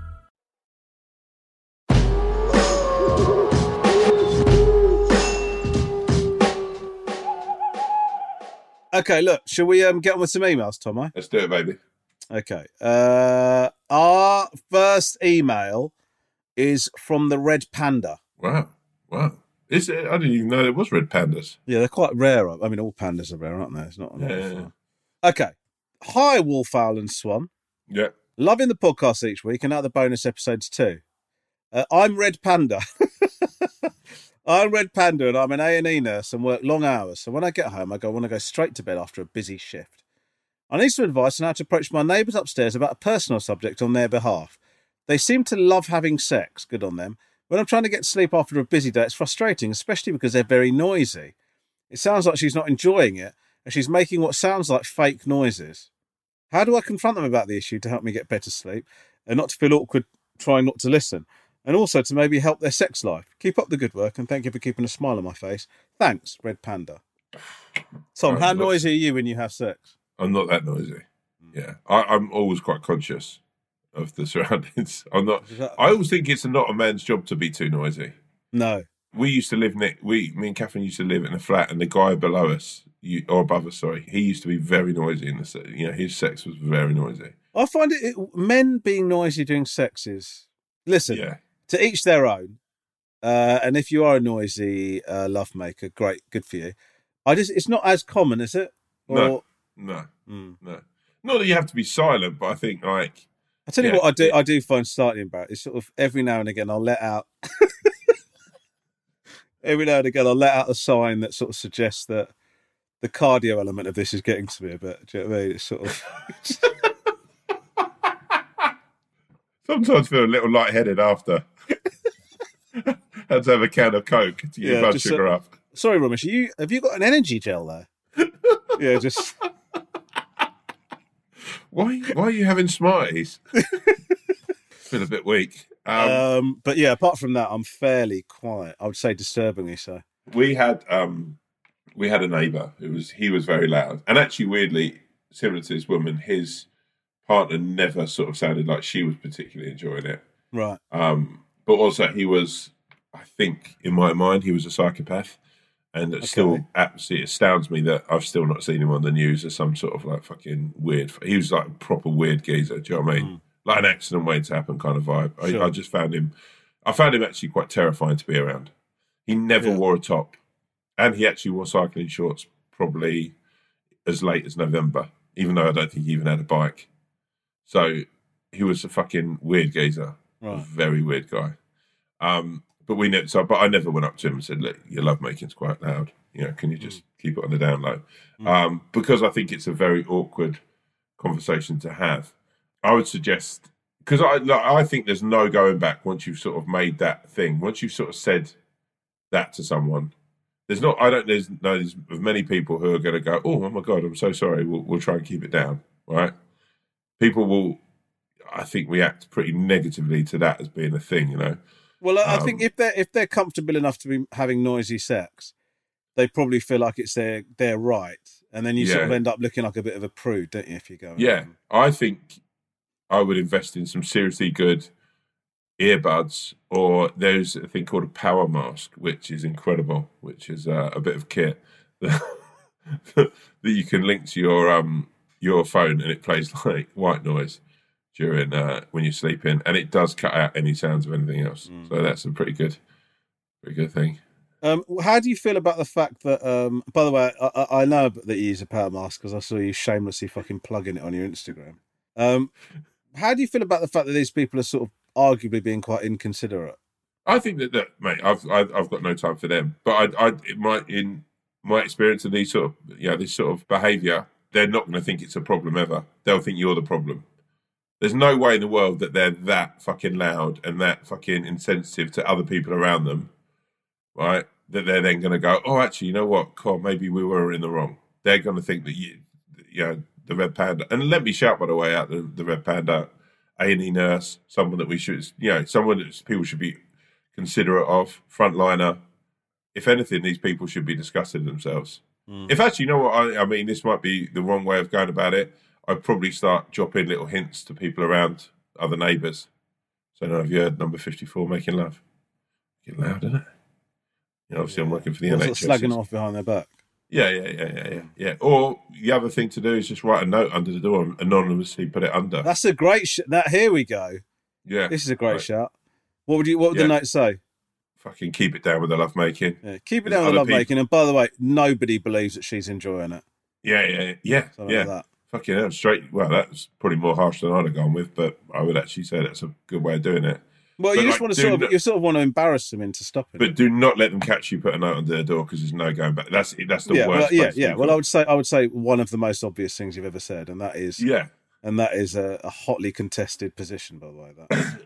Okay, look. Shall we um get on with some emails, Tomo? Let's do it, baby. Okay. Uh, our first email is from the Red Panda. Wow, wow. Is it? I didn't even know there was red pandas. Yeah, they're quite rare. I mean, all pandas are rare, aren't they? It's not. not Yeah, yeah, yeah. Okay. Hi, Wolfowl and Swan. Yeah. Loving the podcast each week and now the bonus episodes too. Uh, I'm Red Panda. I'm Red Panda and I'm an A&E nurse and work long hours. So when I get home, I go want to go straight to bed after a busy shift. I need some advice on how to approach my neighbours upstairs about a personal subject on their behalf. They seem to love having sex. Good on them. When I'm trying to get sleep after a busy day, it's frustrating, especially because they're very noisy. It sounds like she's not enjoying it and she's making what sounds like fake noises. How do I confront them about the issue to help me get better sleep and not to feel awkward trying not to listen? And also to maybe help their sex life. Keep up the good work, and thank you for keeping a smile on my face. Thanks, Red Panda. Tom, how noisy are you when you have sex? I'm not that noisy. Hmm. Yeah, I, I'm always quite conscious of the surroundings. I'm not. I always think it's not a man's job to be too noisy. No. We used to live next. We, me and Catherine used to live in a flat, and the guy below us, you, or above us, sorry, he used to be very noisy. In the, you know, his sex was very noisy. I find it, it men being noisy doing sex is listen Yeah. To each their own. Uh, and if you are a noisy uh, love maker, great, good for you. I just it's not as common, is it? No, no, Hmm. no. Not that you have to be silent, but I think like I tell you Yeah, what, I do I do find slightly embarrassing. It's sort of every now and again I'll let out. every now and again I'll let out a sign that sort of suggests that the cardio element of this is getting to me a bit. Do you know what I mean? It's sort of sometimes feel a little lightheaded after. Had to have a can of Coke to get your blood sugar uh, up. Sorry, Romesh, you have you got an energy gel there? yeah, just Why? Why are you having Smarties? feel a bit weak. Um, um, but yeah, apart from that, I'm fairly quiet. I would say disturbingly so. we had um, we had a neighbour who was he was very loud, and actually weirdly similar to this woman, his partner never sort of sounded like she was particularly enjoying it. Right. Um, but also he was, I think, in my mind, he was a psychopath, and it still absolutely astounds me that I've still not seen him on the news as some sort of like fucking weird. He was like a proper weird geezer. Do you know what I mean? Hmm. Like an accident waiting to happen kind of vibe. I, Sure. I just found him. I found him actually quite terrifying to be around. He never Yeah. wore a top, and he actually wore cycling shorts probably as late as November, even though I don't think he even had a bike. So he was a fucking weird geezer, Right. very weird guy. Um, but we never. So, but I never went up to him and said, "Look, your love making's quite loud. You know, can you just keep it on the down low?" Um, because I think it's a very awkward conversation to have. I would suggest because I like, I think there's no going back once you've sort of made that thing. Once you've sort of said that to someone, there's not. I don't. There's no. There's many people who are going to go. Oh, oh my god, I'm so sorry. We'll, we'll try and keep it down. Right? People will. I think react pretty negatively to that as being a thing. You know. Well, I I Um, think if they're if they're comfortable enough to be having noisy sex, they probably feel like it's their their right, and then you sort of end up looking like a bit of a prude, don't you? If you go, Yeah, I think I would invest in some seriously good earbuds, or there's a thing called a power mask, which is incredible, which is uh, a bit of kit that, that you can link to your um your phone, and it plays like white noise during uh, when you're sleeping, and it does cut out any sounds of anything else. So that's a pretty good, pretty good thing. Um, how do you feel about the fact that? Um, by the way, I, I know that you use a power mask because I saw you shamelessly fucking plugging it on your Instagram. Um, how do you feel about the fact that these people are sort of arguably being quite inconsiderate? I think that, that mate, I've, I've I've got no time for them. But I, I, might in my experience of these sort of, you know, this sort of behaviour, they're not going to think it's a problem ever. They'll think you're the problem. There's no way in the world that they're that fucking loud and that fucking insensitive to other people around them, right? That they're then going to go, oh, actually, you know what? God, maybe we were in the wrong. They're going to think that you, you know, the red panda. And let me shout, by the way, out the, the red panda A and E nurse, someone that we should, you know, someone that people should be considerate of, frontliner. If anything, these people should be discussing themselves. Hmm. If actually, you know what, I, I mean, this might be the wrong way of going about it. I'd probably start dropping little hints to people around other neighbours. So, now, have you heard number 54 making love? Get loud, isn't it? You know, obviously, I'm working for the NHS. sort slagging off behind their back. Yeah, yeah, yeah, yeah, yeah, yeah. Or the other thing to do is just write a note under the door and anonymously put it under. That's a great. Sh- that here we go. yeah, This is a great Right. shout. What would you? What would Yeah. the note say? Fucking keep it down with the love making. Yeah, keep it There's down with other love people- making. And by the way, nobody believes that she's enjoying it. Yeah, yeah, yeah, Something yeah. like. Fucking hell, straight. Well, that's probably more harsh than I'd have gone with, but I would actually say that's a good way of doing it. Well, But, you just like, want to sort of not- you sort of want to embarrass them into stopping. But do not let them catch you put a note under their door because there's no going back. That's that's the yeah, worst. well, yeah, yeah. Well, I would say I would say one of the most obvious things you've ever said, and that is yeah. and that is a, a hotly contested position, by the way.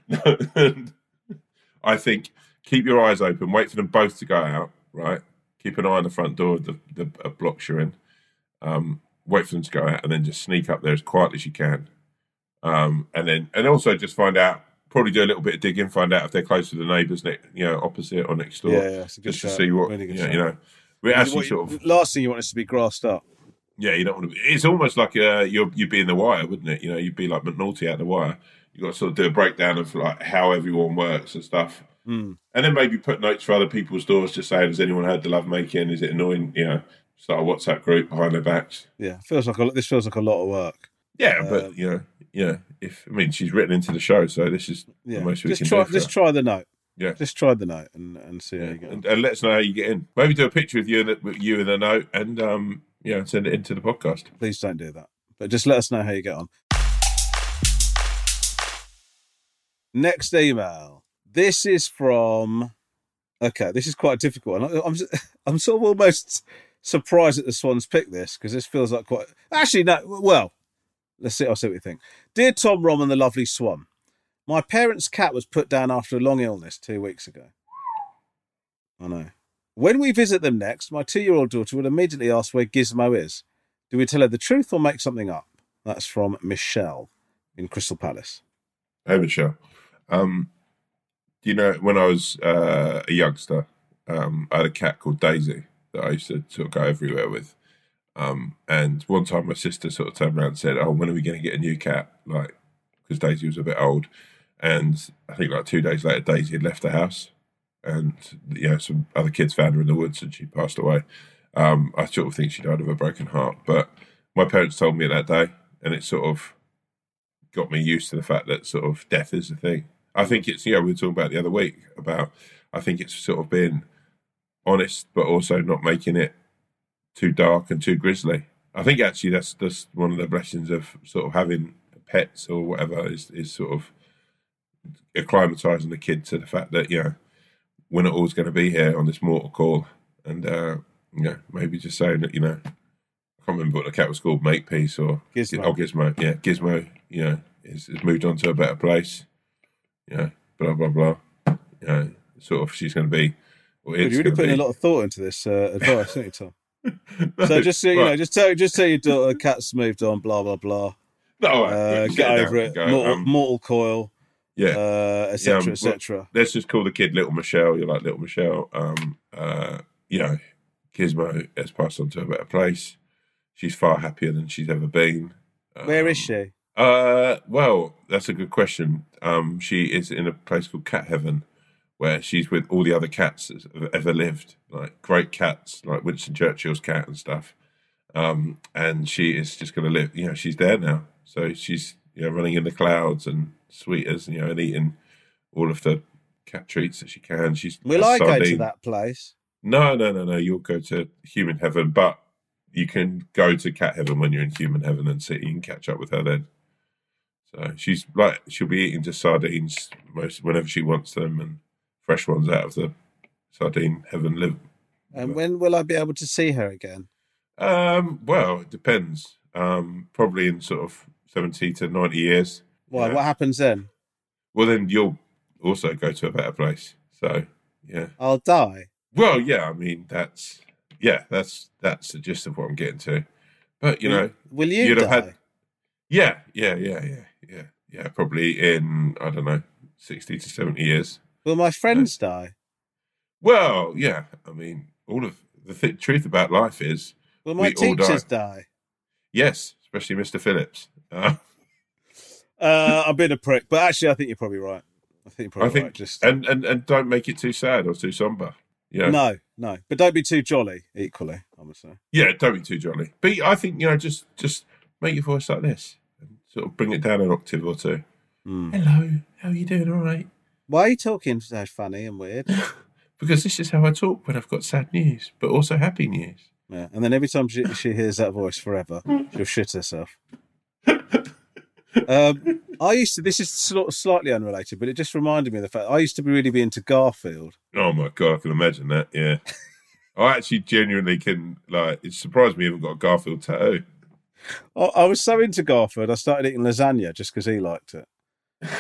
That I think keep your eyes open. Wait for them both to go out. Right. Keep an eye on the front door of the, the blocks you're in. Um, wait for them to go out, and then just sneak up there as quietly as you can. Um, and then and also just find out probably do a little bit of digging, find out if they're close to the neighbours, next, you know, opposite or next door. Yeah, yeah, it's a good just to see what Really you know, you know. We What actually you- sort of last thing you want is to be grassed up. yeah, you don't want to. Be, it's almost like uh, you're you'd be in the wire, wouldn't it? You know, you'd be like McNulty out the wire. You got to sort of do a breakdown of like how everyone works and stuff, Mm. and then maybe put notes for other people's doors, just saying, has anyone heard the love making? Is it annoying? You know, start a WhatsApp group behind their backs. Yeah, feels like a, this feels like a lot of work. Yeah, Um, but you know, yeah. If I mean, she's written into the show, so this is Yeah, the most we just can try do. Just try the note. Yeah. just try the note and, and see how you go. and, and let us know how you get in. Maybe do a picture with you and the, with you and a note, and um, yeah, send it into the podcast. Please don't do that. But just let us know how you get on. Next email. This is from. Okay, this is quite difficult. I'm I'm sort of almost surprised that the Swans picked this because this feels like quite. Actually, no. Well, let's see. I'll see what you think. Dear Tom, Rom, and the lovely Swan, my parents' cat was put down after a long illness two weeks ago. I know. When we visit them next, my two-year-old daughter will immediately ask where Gizmo is. Do we tell her the truth or make something up? That's from Michelle in Crystal Palace. Hey, Michelle. Um, do you know when I was uh, a youngster, um, I had a cat called Daisy that I used to sort of go everywhere with. Um, and one time my sister sort of turned around and said, "Oh, when are we going to get a new cat?" Like, because Daisy was a bit old. And I think like two days later, Daisy had left the house, and you know some other kids found her in the woods, and she passed away. Um, I sort of think she died of a broken heart, but my parents told me that day, and it sort of got me used to the fact that sort of death is a thing. I think it's, you know, we were talking about the other week about, I think it's sort of been honest, but also not making it too dark and too grisly. I think actually that's that's one of the blessings of sort of having pets or whatever is is sort of acclimatizing the kid to the fact that you know we're not always going to be here on this mortal call, and uh, you know maybe just saying that you know I can't remember what the cat was called, Makepeace or Gizmo. Oh, Gizmo, yeah, Gizmo, you know, is, is moved on to a better place, you know, blah blah blah, you know, sort of she's going to be. Or You're really putting be- a lot of thought into this uh, advice, aren't you, Tom? No, so just you know, just tell just tell your daughter cat's moved on, blah blah blah. No, right, uh, yeah, get over it. mortal, um, mortal coil, yeah, uh, Yeah, etc. um, well, etc. Let's just call the kid Little Michelle. You're like Little Michelle. Um, uh, you know, Gizmo has passed on to a better place. She's far happier than she's ever been. Where is she? Uh, well, that's a good question. Um, she is in a place called Cat Heaven, where she's with all the other cats that have ever lived, like great cats, like Winston Churchill's cat and stuff. Um, and she is just going to live. You know, she's there now, so she's you know running in the clouds and sweet as you know, and eating all of the cat treats that she can. She's Will I go to that place? No, no, no, no. You'll go to human heaven, but you can go to cat heaven when you're in human heaven and you can catch up with her then. So she's like she'll be eating just sardines most whenever she wants them and fresh ones out of the sardine heaven live. And when will I be able to see her again? Um, well, it depends. Um, probably in sort of seventy to ninety years. Why? What happens then? Well, then you'll also go to a better place. So yeah. I'll die. Well, yeah. I mean, that's yeah. That's that's the gist of what I'm getting to. But you Will- know, will you you'd have die? had yeah, yeah, yeah, yeah, yeah, yeah. Probably in I don't know, sixty to seventy years. Will my friends die? Well, yeah. I mean, all of the th- truth about life is Will my teachers die. die? Yes, especially Mr. Phillips. Uh, Uh, I'm being a prick, but actually, I think you're probably right. I think you're probably I think, right. Just and, and and don't make it too sad or too somber. Yeah, no, no, but don't be too jolly. Equally, I'm say. yeah, don't be too jolly. But I think you know, just just make your voice like this, and sort of bring it down an octave or two. Hmm. Hello, how are you doing? All right. Why are you talking so funny and weird? Because this is how I talk when I've got sad news, but also happy news. Yeah, and then every time she, she hears that voice forever, she'll shit herself. um, I used to. This is sort of slightly unrelated, but it just reminded me of the fact I used to be really be into Garfield. Oh my god, I can imagine that. Yeah, I actually genuinely can. Like, it surprised me you haven't got a Garfield tattoo. I, I was so into Garfield, I started eating lasagna just because he liked it.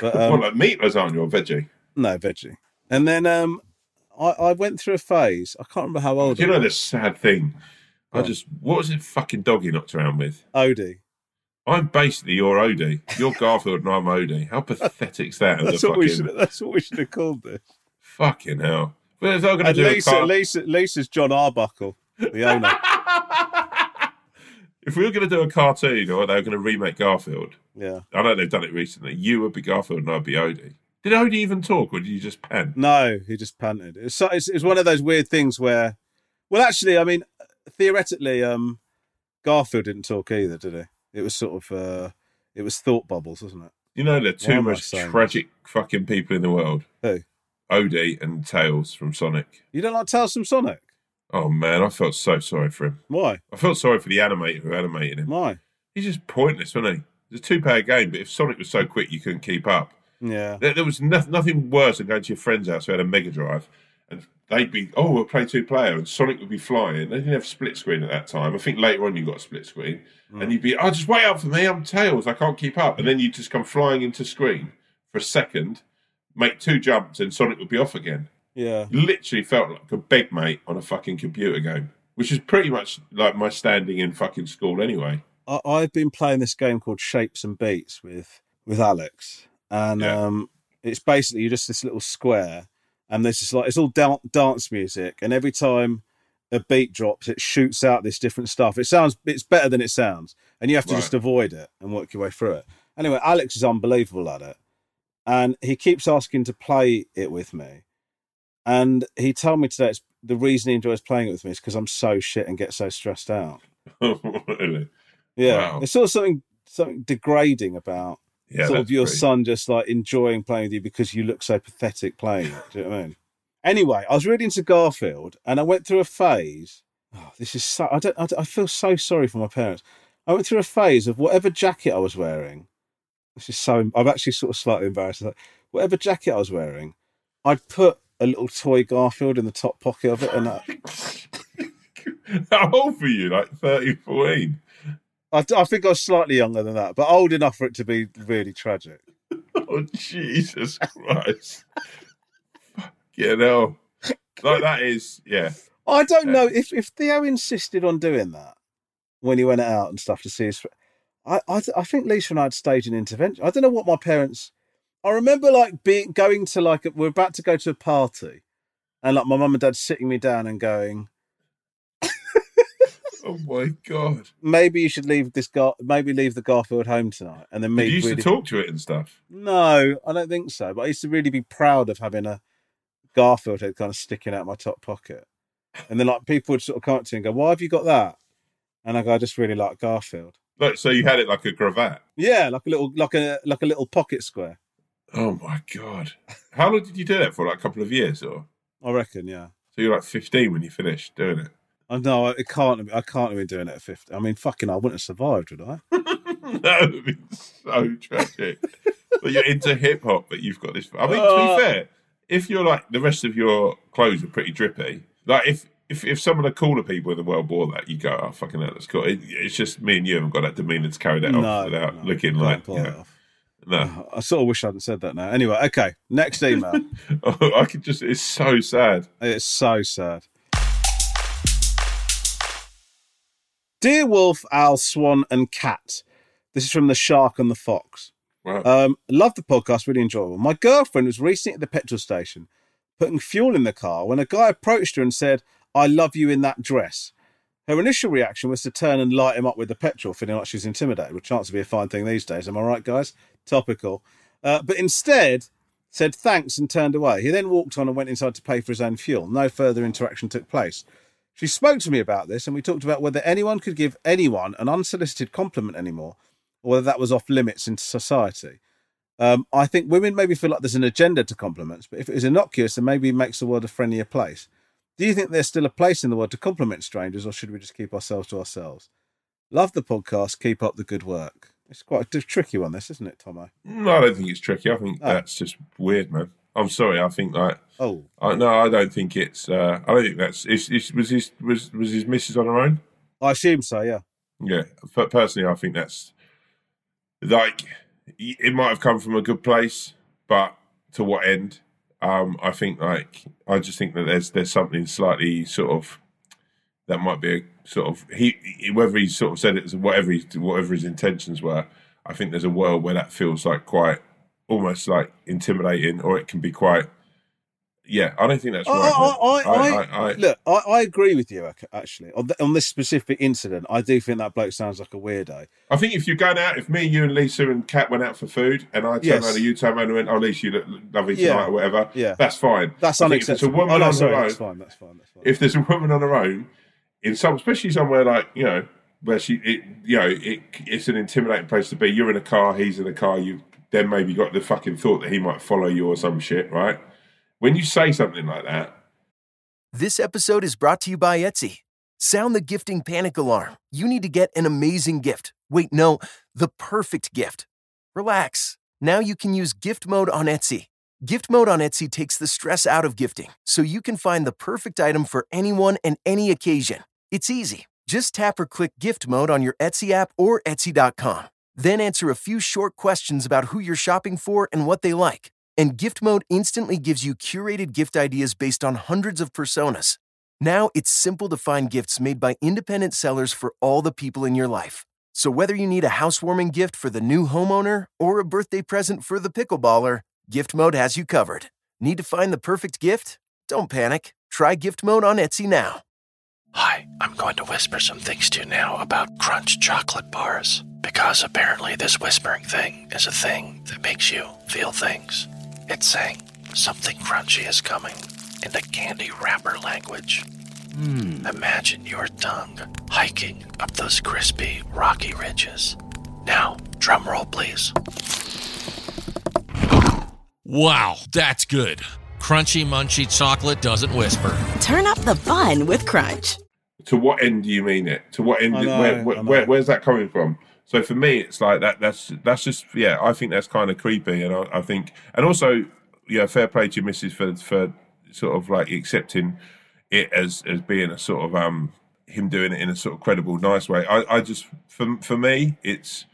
But um, what, like meat lasagna or veggie? No veggie. And then um, I, I went through a phase. I can't remember how old. Do you know this sad thing? I just what was it? Fucking dog he knocked around with? Odie. I'm basically your Odie. You're Garfield and I'm Odie. How pathetic's that? That's what we should. That's what we should have called this. Fucking hell. But if they're going to And do Lisa, a car- Lisa, Lisa's John Arbuckle, the owner. if we were going to do a cartoon or they were going to remake Garfield, yeah. I know they've done it recently. You would be Garfield and I'd be Odie. Did Odie even talk or did you just pant? No, he just panted. It's, so- it's, it's one of those weird things where, well, actually, I mean, theoretically, um, Garfield didn't talk either, did he? It was sort of, uh, it was thought bubbles, wasn't it? You know the Why two most tragic fucking people in the world. Who? Odie and Tails from Sonic. You don't like Tails from Sonic? Oh man, I felt so sorry for him. Why? I felt sorry for the animator who animated him. Why? He's just pointless, wasn't he? It's a two-player game, but if Sonic was so quick you couldn't keep up, Yeah. there, there was no, nothing worse than going to your friend's house who had a Mega Drive, and they'd be, oh, we'll play two-player, and Sonic would be flying. They didn't have split screen at that time. I think later on you got a split screen, and hmm. you'd be, oh, just wait up for me, I'm Tails, I can't keep up, and then you'd just come flying into screen for a second, make two jumps, and Sonic would be off again. Yeah. Literally felt like a beg mate on a fucking computer game, which is pretty much like my standing in fucking school anyway. I, I've been playing this game called Shapes and Beats with with Alex, and um, it's basically you're just this little square, and there's just like it's all dan- dance music, and every time a beat drops, it shoots out this different stuff. It sounds it's better than it sounds, and you have to Right. just avoid it and work your way through it. Anyway, Alex is unbelievable at it, and he keeps asking to play it with me. And he told me today it's the reason he enjoys playing it with me is because I'm so shit and get so stressed out. really? Yeah, Wow. it's sort of something something degrading about Yeah, sort of your pretty- son just like enjoying playing with you because you look so pathetic playing. Do you know what I mean? Anyway, I was really into Garfield, and I went through a phase. Oh, this is so. I don't. I, I feel so sorry for my parents. I went through a phase of whatever jacket I was wearing. This is so. I'm actually sort of slightly embarrassed. Like, Whatever jacket I was wearing, I'd put a little toy Garfield in the top pocket of it, and I, How old were you? Like 13, 14? I, I think I was slightly younger than that, but old enough for it to be really tragic. Oh, Jesus Christ. yeah, no. Like, that is, yeah. I don't know if if Theo insisted on doing that when he went out and stuff to see his. I I, I think Lisa and I had staged an intervention. I don't know what my parents. I remember like being going to like a, we're about to go to a party, and like my mum and dad sitting me down and going, Oh, my God. maybe you should leave this Gar, maybe leave the Garfield home tonight, and then me Did you used really- to talk to it and stuff? No, I don't think so. But I used to really be proud of having a Garfield head kind of sticking out my top pocket. And then like people would sort of come up to me and go, Why have you got that? And I go, I just really like Garfield. Like, so you had it like a cravat? Yeah, like a little like a like a little pocket square. Oh, my God. How long did you do that for? Like a couple of years or? I reckon, yeah. So you're like 15 when you finished doing it? I know it can't I can't have been doing it at fifty. I mean fucking I wouldn't have survived, would I? that would have been so tragic. but you're into hip hop, but you've got this. I mean, to Uh, be fair, if you're like the rest of your clothes are pretty drippy, like if if if some of the cooler people in the world wore that, you go, oh fucking hell, that's cool. It, it's just me and you haven't got that demeanour to carry that No, off without no, looking like. pull you know, no, I sort of wish I hadn't said that now. Anyway, okay. Next email. I could just. It's so sad. It's so sad. Dear Wolf, owl, Swan, and Cat. This is from The Shark and the Fox. Wow. Um, love the podcast, really enjoyable. My girlfriend was recently at the petrol station putting fuel in the car when a guy approached her and said, I love you in that dress. Her initial reaction was to turn and light him up with the petrol, feeling like she was intimidated, which chance to be a fine thing these days. Am I right, guys? Topical. Uh, but instead, said thanks and turned away. He then walked on and went inside to pay for his own fuel. No further interaction took place. She spoke to me about this, and we talked about whether anyone could give anyone an unsolicited compliment anymore, or whether that was off limits in society. Um, I think women maybe feel like there's an agenda to compliments, but if it is innocuous, then maybe it makes the world a friendlier place. Do you think there's still a place in the world to compliment strangers, or should we just keep ourselves to ourselves? Love the podcast. Keep up the good work. It's quite a tricky one, this, isn't it, Tomo? No, I don't think it's tricky. I think that's just weird, man. I'm sorry. I think like. Oh, I, no, I don't think it's. Uh, I don't think that's. Is, is, was his was was his missus on her own? I assume so. Yeah. Yeah, but personally, I think that's like it might have come from a good place, but to what end? Um, I think like I just think that there's there's something slightly sort of that might be a sort of he he- whether he sort of said it whatever he, whatever his intentions were. I think there's a world where that feels like quite almost like intimidating, or it can be quite. Yeah, I don't think that's I, right. I. I, I, look, I, I agree with you actually on, th- on this specific incident. I do think that bloke sounds like a weirdo. I think if you're going out, if me, you, and Lisa and Kat went out for food, and I turned Yes. around and you turned around and went, "Oh, Lisa, you look lovely Yeah. tonight," or whatever, Yeah. that's fine. That's I think If it's a unacceptable. woman oh, no, on her own, that's fine. That's fine. That's fine. if there's a woman on her own in some, especially somewhere like you know where she, it, you know, it, it's an intimidating place to be. You're in a car, he's in a car. You then maybe got the fucking thought that he might follow you or some shit, right? When you say something like that, This episode is brought to you by Etsy. Sound the gifting panic alarm. You need to get an amazing gift. Wait, no, the perfect gift. Relax. Now you can use gift mode on Etsy. Gift mode on Etsy takes the stress out of gifting, so you can find the perfect item for anyone and any occasion. It's easy. Just tap or click gift mode on your Etsy app or Etsy.com. Then answer a few short questions about who you're shopping for and what they like. And gift mode instantly gives you curated gift ideas based on hundreds of personas. Now it's simple to find gifts made by independent sellers for all the people in your life. So whether you need a housewarming gift for the new homeowner or a birthday present for the pickleballer, gift mode has you covered. Need to find the perfect gift? Don't panic. Try gift mode on Etsy now. Hi, I'm going to whisper some things to you now about Crunch chocolate bars. Because apparently, this whispering thing is a thing that makes you feel things. It's saying something crunchy is coming in the candy wrapper language. Imagine your tongue hiking up those crispy, rocky ridges. Now, drum roll, please. Wow, that's good. Crunchy, munchy chocolate doesn't whisper. Turn up the fun with Crunch. to what end do you mean it? To what end? Know, where, where, where, where's that coming from? So for me, it's like that. That's that's just yeah. I think that's kind of creepy, and I, I think, and also, yeah, fair play to your missus for for sort of like accepting it as as being a sort of um him doing it in a sort of credible, nice way. I, I just for for me, it's.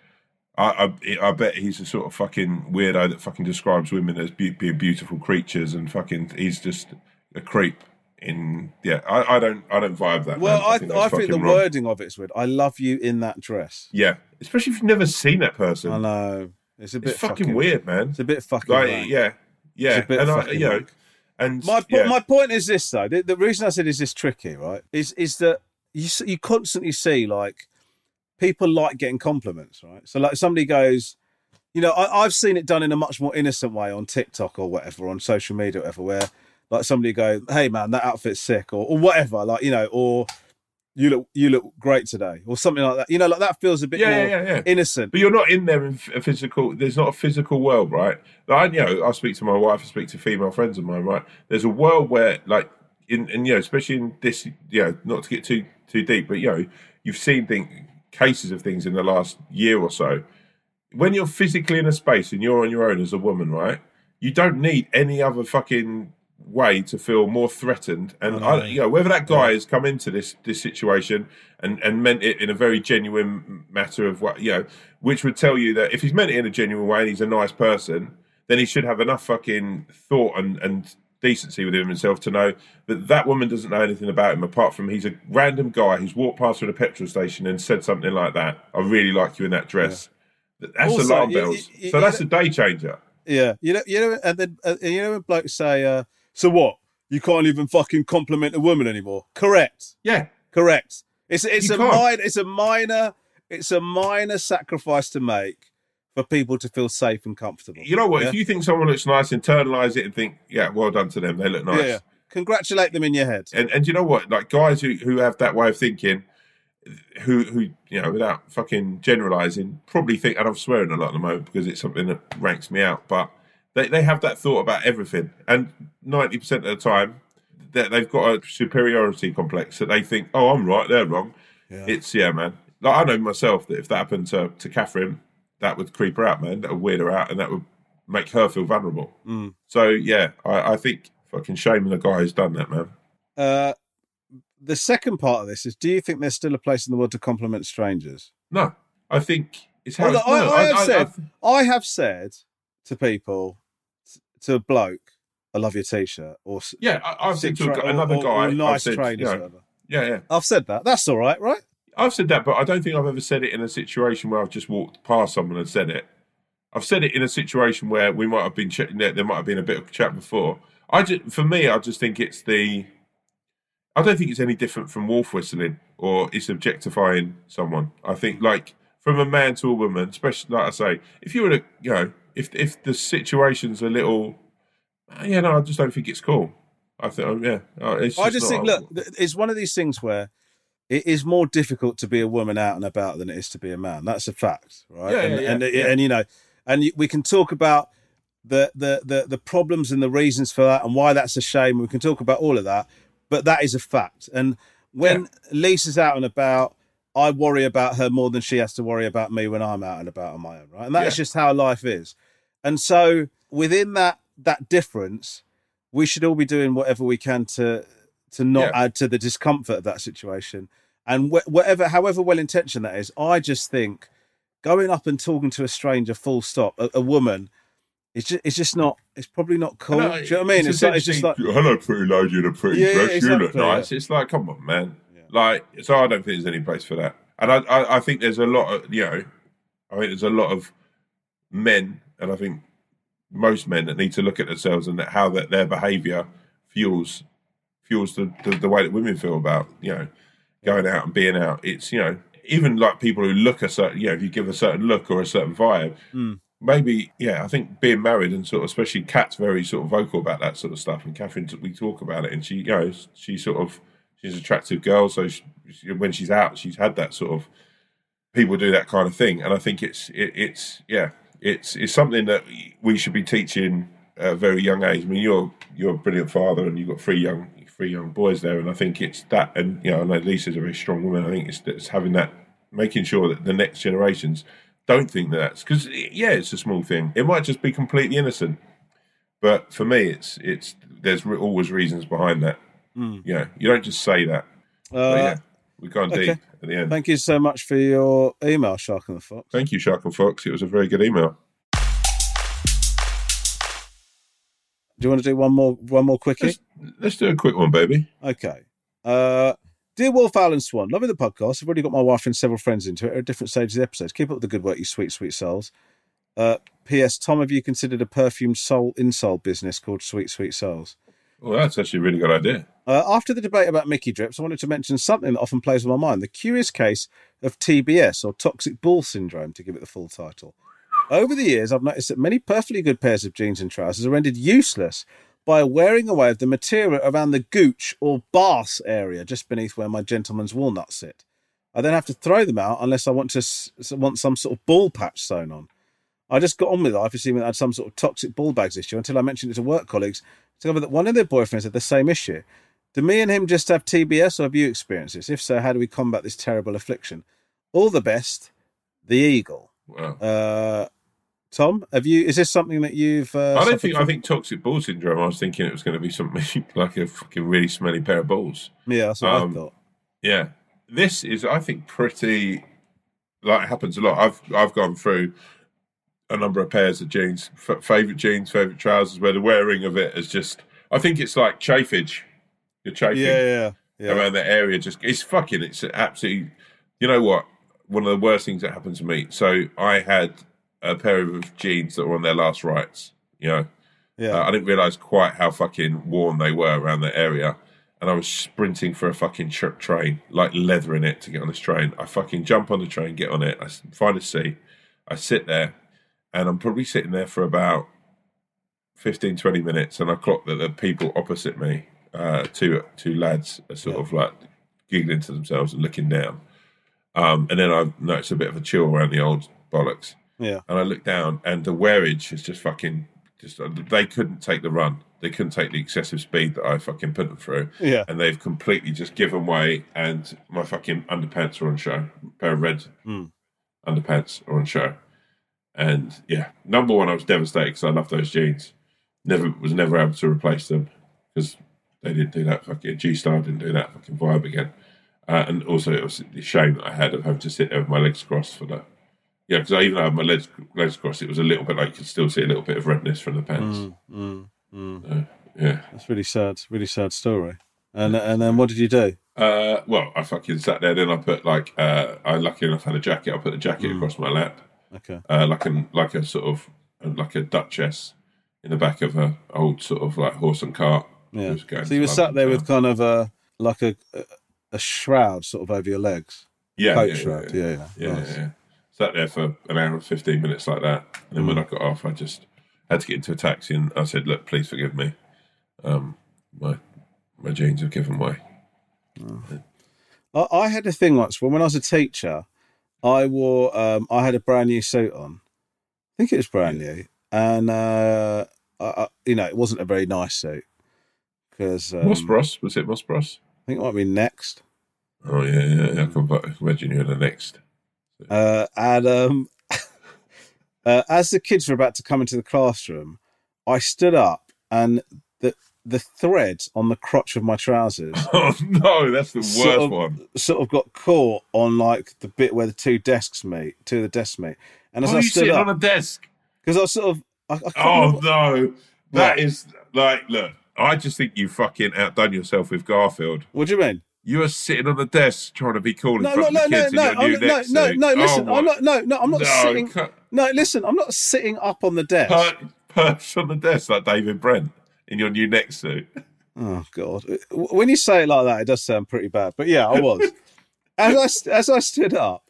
I, I I bet he's a sort of fucking weirdo that fucking describes women as be, being beautiful creatures and fucking he's just a creep. In yeah, I, I don't I don't vibe that. Well, man. I, I think think, the wrong. wording of it's weird. I love you in that dress. Yeah, especially if you've never seen that person. I know. It's a bit It's fucking, weird, man. It's a bit fucking. Like, rank. yeah, yeah, It's a bit and I, fucking you know, and My yeah. my point is this though. The, the reason I said is this tricky, right? Is is that you you constantly see like people like getting compliments, right? So like somebody goes, you know, I, I've seen it done in a much more innocent way on TikTok or whatever on social media, or whatever, where like somebody go, "Hey man, that outfit's sick," or or whatever, like you know, or you look you look great today, or something like that. You know, like that feels a bit yeah, more yeah, yeah, innocent. But you're not in there in a physical. There's not a physical world, right? Like, I, you know, I speak to my wife. I speak to female friends of mine, right? There's a world where, like, in and you know, especially in this, you know, not to get too too deep, but you know, you've seen thing, cases of things in the last year or so. When you're physically in a space and you're on your own as a woman, right? You don't need any other fucking way to feel more threatened. And I, you know, whether that guy has come into this this situation and and meant it in a very genuine matter of what you know, which would tell you that if he's meant it in a genuine way and he's a nice person, then he should have enough fucking thought and and decency within himself to know that that woman doesn't know anything about him apart from he's a random guy who's walked past her at a petrol station and said something like that. I really like you in that dress. That's Also, alarm you- bells. you- so you that's know- a day changer. Yeah, you know, you know, and then uh, you know when blokes say, uh, "So what? You can't even fucking compliment a woman anymore." Correct. Yeah, correct. It's it's You a minor, it's a minor, it's a minor sacrifice to make for people to feel safe and comfortable. You know what? Yeah? If you think someone looks nice, internalize it and think, yeah, well done to them. They look nice. Yeah, congratulate them in your head. And and you know what? Like guys who, who have that way of thinking, who who you know, without fucking generalizing, probably think, and I'm swearing a lot at the moment because it's something that ranks me out, but they, they have that thought about everything. And ninety percent of the time, that they've got a superiority complex that they think, oh, I'm right, they're wrong. Yeah. It's yeah, man. Like I know myself that if that happened to to Catherine, that would creep her out, man. That would weird her out, and that would make her feel vulnerable. Mm. So yeah, I, I think fucking shame on the guy who's done that, man. Uh, the second part of this is: Do you think there's still a place in the world to compliment strangers? No, I think it's how Well, it's, I, no, I have I- I- said, I have said to people, to a bloke, "I love your t-shirt," or Yeah, I, I've said to a another or- guy, or nice said, trainers, you know, whatever. Yeah, yeah. I've said that. That's all right, right? I've said that, but I don't think I've ever said it in a situation where I've just walked past someone and said it. I've said it in a situation where we might have been ch- there. There might have been a bit of chat before. I just, for me, I just think it's the. I don't think it's any different from wolf whistling or it's objectifying someone. I think like from a man to a woman, especially like I say, if you were to, you know, if if the situation's a little, yeah, no, I just don't think it's cool. I think, oh, yeah, uh, it's I just think, look, it's one of these things where it is more difficult to be a woman out and about than it is to be a man. That's a fact, right? Yeah, and, yeah, yeah, and, yeah. and you know, and we can talk about the, the the the problems and the reasons for that and why that's a shame. We can talk about all of that, but that is a fact. And when Lisa's out and about, I worry about her more than she has to worry about me when I'm out and about on my own, right? And that's Yeah. just how life is. And so within that that difference, we should all be doing whatever we can to to not Yeah. add to the discomfort of that situation. And wh- whatever, however well intentioned that is, I just think going up and talking to a stranger, full stop, a, a woman, it's just it's just not. It's probably not cool. No, Do you know what I mean? It's, like, it's just like hello, pretty lady in a pretty Yeah, yeah, dress. You look exactly, nice. It's like, come on, man. Like, so I don't think there's any place for that. And I, I, I think there's a lot of, you know, I think there's a lot of men, and I think most men that need to look at themselves and that how that their behaviour fuels fuels the, the the way that women feel about, you know, going out and being out. It's you know, even like people who look a certain, you know, if you give a certain look or a certain vibe, Mm. maybe yeah i think being married and sort of especially kat's very sort of vocal about that sort of stuff and catherine we talk about it and she you know she sort of she's an attractive girl so she, when she's out she's had that sort of people do that kind of thing. And i think it's it, it's yeah it's it's something that we should be teaching at a very young age. I mean you're you're a brilliant father and you've got three young three young boys there. And i think it's that and you know i know lisa's a very strong woman. I think it's, it's having that making sure that the next generations don't think that that's because yeah, it's a small thing. It might just be completely innocent, but for me, it's it's there's always reasons behind that. Mm. Yeah, you don't just say that. Uh, yeah, we've gone okay. deep at the end. Thank you so much for your email, Shark and the Fox. Thank you, Shark and Fox. It was a very good email. Do you want to do one more one more quickie? Let's, let's do a quick one, baby. Okay. Uh, Dear Wolf Owl and Swan, loving the podcast. I've already got my wife and several friends into it at different stages of the episodes. Keep up the good work, you sweet, sweet souls. Uh, P.S. Tom, have you considered a perfumed soul insole business called Sweet, Sweet Souls? Well, that's actually a really good idea. Uh, after the debate about Mickey drips, I wanted to mention something that often plays on my mind the curious case of TBS, or toxic bull syndrome, to give it the full title. Over the years, I've noticed that many perfectly good pairs of jeans and trousers are rendered useless by wearing away of the material around the gooch or bass area just beneath where my gentleman's walnuts sit. I then have to throw them out unless I want to s- want some sort of ball patch sewn on. I just got on with life, assuming I had some sort of toxic ball bags issue until I mentioned it to work colleagues. Discovered that one of their boyfriends had the same issue. Do me and him just have TBS, or have you experienced this? If so, how do we combat this terrible affliction? All the best, the Eagle. Wow. Uh, Tom, have you? Is this something that you've? Uh, I don't think. I think toxic ball syndrome. I was thinking it was going to be something like a fucking really smelly pair of balls. Yeah, that's what Um, I thought. Yeah, this is I think pretty like happens a lot. I've I've gone through a number of pairs of jeans, f- favorite jeans, favorite trousers, where the wearing of it is just. I think it's like chafage. You're chafing Yeah, yeah, yeah. around that area. Just it's fucking. It's absolutely. You know what? One of the worst things that happened to me. So I had a pair of jeans that were on their last rites. You know. Yeah. Uh, I didn't realize quite how fucking worn they were around that area. And I was sprinting for a fucking tr- train, like leathering it to get on this train. I fucking jump on the train, get on it, I find a seat, I sit there, and I'm probably sitting there for about 15, 20 minutes. And I clock that the people opposite me, uh, two two lads, are sort of like giggling to themselves and looking down. Um, and then I notice a bit of a chill around the old bollocks. Yeah. And I look down, and the wearage is just fucking. Just uh, they couldn't take the run. They couldn't take the excessive speed that I fucking put them through. Yeah. And they've completely just given way, and my fucking underpants are on show. pair of red Mm. underpants are on show. And yeah, number one, I was devastated because I love those jeans. Never was never able to replace them because they didn't do that fucking G Star didn't do that fucking vibe again. Uh, and also, it was the shame that I had of having to sit there with my legs crossed for that. Yeah, because I even had my legs legs crossed. It was a little bit like you could still see a little bit of redness from the pants. Mm, mm, mm. Uh, yeah, That's really sad. Really sad story. And and then what did you do? Uh, well, I fucking sat there. Then I put like uh, I lucky enough had a jacket. I put the jacket across my lap, Okay. uh, like an like a sort of like a duchess in the back of a old sort of like horse and cart. Yeah. So you were sat there with kind of a like a a- a shroud sort of over your legs. yeah, yeah, shroud. yeah, Yeah, yeah, yeah. yeah, Nice. yeah. Sat there for an hour and fifteen minutes like that, and then when Mm. I got off, I just had to get into a taxi, and I said, "Look, please forgive me. Um, my my jeans have given way." I, I had a thing once when when I was a teacher, I wore um, I had a brand new suit on. I think it was brand new, and uh, I, I, you know it wasn't a very nice suit because um, Moss Bros was it Moss Bros? I think it might be next. Oh yeah, yeah. yeah. I can imagine you're the next. Uh, and um, uh, as the kids were about to come into the classroom, I stood up and the thread on the crotch of my trousers Oh no, that's the worst sort of, one. sort of got caught on like the bit where the two desks meet, two of the desks meet. And as Why I you stood sitting up, on a desk? because I was sort of, I, I Oh no, that What? is like, look, I just think you fucking outdone yourself with Garfield. What do you mean? You are sitting on the desk trying to be cool in No, front no, of no, the no, kids no, in your I'm new not- no, neck no, suit. no. Oh, listen, Oh, I'm not. No, no, I'm not No, sitting. No, listen, I'm not sitting up on the desk. Per- perched on the desk like David Brent in your new neck suit. Oh God! When you say it like that, it does sound pretty bad. But yeah, I was. as I as I stood up,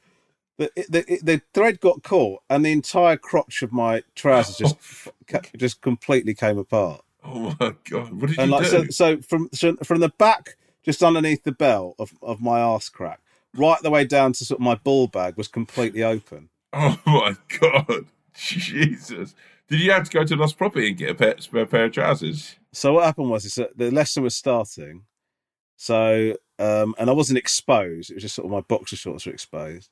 the, the the thread got caught, and the entire crotch of my trousers just oh, ca- just completely came apart. Oh my god, what did and you like do? so, so from so from the back, just underneath the belt of, of my arse crack, right the way down to sort of my ball bag was completely open. Oh my god, Jesus! Did you have to go to Lost Property and get a pair, spare pair of trousers? So what happened was is that the lesson was starting, so um, and I wasn't exposed. It was just sort of my boxer shorts were exposed.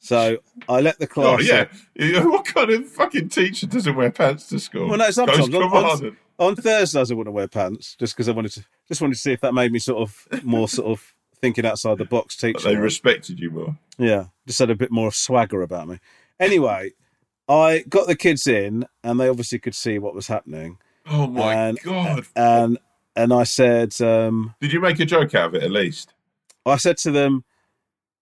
So I let the class. Oh class. yeah, what kind of fucking teacher doesn't wear pants to school? Well, no, sometimes on, on, on Thursdays I wouldn't wear pants just because I wanted to just wanted to see if that made me sort of more sort of thinking outside the box But teacher. they respected you more. Yeah, just had a bit more swagger about me. Anyway, I got the kids in, and they obviously could see what was happening. Oh my and, god! And and I said, um, Did you make a joke out of it at least? I said to them,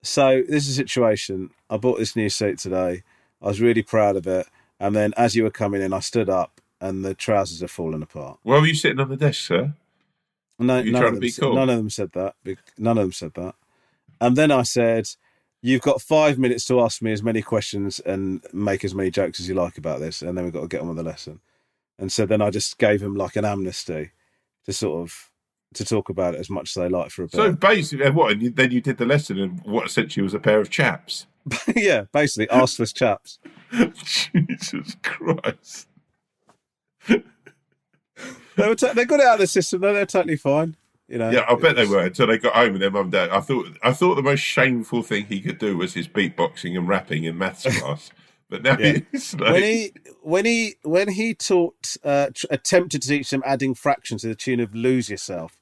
"So this is a situation. I bought this new suit today. I was really proud of it. And then as you were coming in, I stood up, and the trousers are falling apart. Why were you sitting on the desk, sir? No, You none trying of them be cool? None of them said that. None of them said that. And then I said, "You've got five minutes to ask me as many questions and make as many jokes as you like about this, and then we've got to get on with the lesson." And so then I just gave them like an amnesty to sort of to talk about it as much as they like for a bit. So basically, what? And you, then you did the lesson, and what essentially was a pair of chaps. yeah, basically, arseless chaps. Jesus Christ! They were t- they got it out of the system. though. They're totally fine. You know. Yeah, I bet they were until they got home and their mum and dad. I thought I thought the most shameful thing he could do was his beatboxing and rapping in maths class. But now Yeah. he's like, when he when he when he taught uh, tr- attempted to teach them adding fractions to the tune of "Lose Yourself,"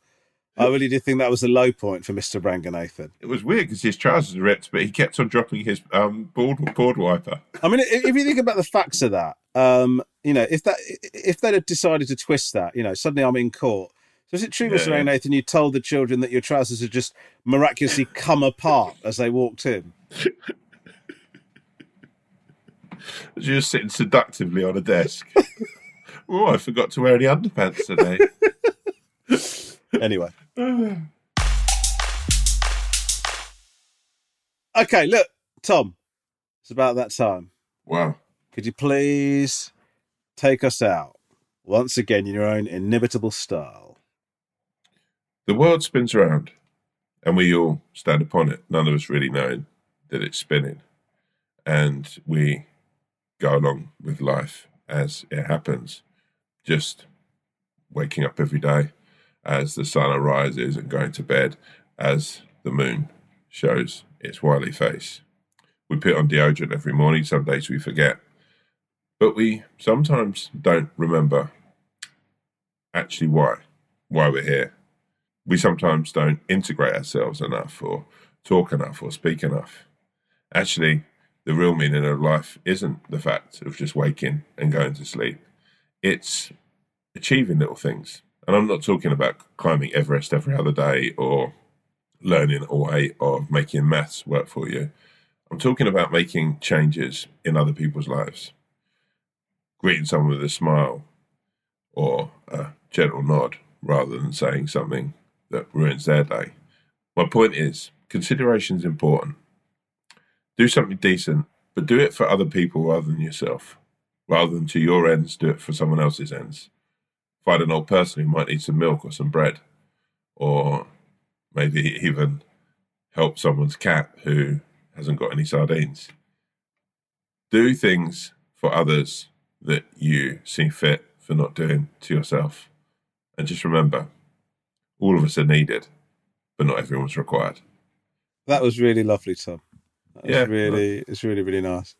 I really did think that was the low point for Mister Ranganathan. it was weird because his trousers were ripped, but he kept on dropping his um, board board wiper. I mean, if, if you think about the facts of that, um, you know, if that if they'd have decided to twist that, you know, suddenly I'm in court. So is it true, Mr. Yeah. Ranganathan, you told the children that your trousers had just miraculously come apart as they walked in? As you were sitting seductively on a desk. oh, I forgot to wear any underpants today. Anyway. Okay, look, Tom, it's about that time. wow. Could you please take us out once again in your own inimitable style? The world spins around, and we all stand upon it. None of us really knowing that it's spinning, and we go along with life as it happens, just waking up every day as the sun arises and going to bed as the moon shows its wily face. We put on deodorant every morning. Some days we forget, but we sometimes don't remember actually why why we're here we sometimes don't integrate ourselves enough or talk enough or speak enough. Actually, the real meaning of life isn't the fact of just waking and going to sleep. It's achieving little things And I'm not talking about climbing Everest every other day or learning a way of making maths work for you. I'm talking about making changes in other people's lives. Greeting someone with a smile or a gentle nod rather than saying something that ruins their day. My point is, consideration is important. Do something decent, but do it for other people rather than yourself. Rather than to your ends, do it for someone else's ends. Find an old person who might need some milk or some bread, or maybe even help someone's cat who hasn't got any sardines. Do things for others that you see fit for not doing to yourself. And just remember, all of us are needed, but not everyone's required. That was really lovely, Tom. That Yeah. really, it's really, really nice.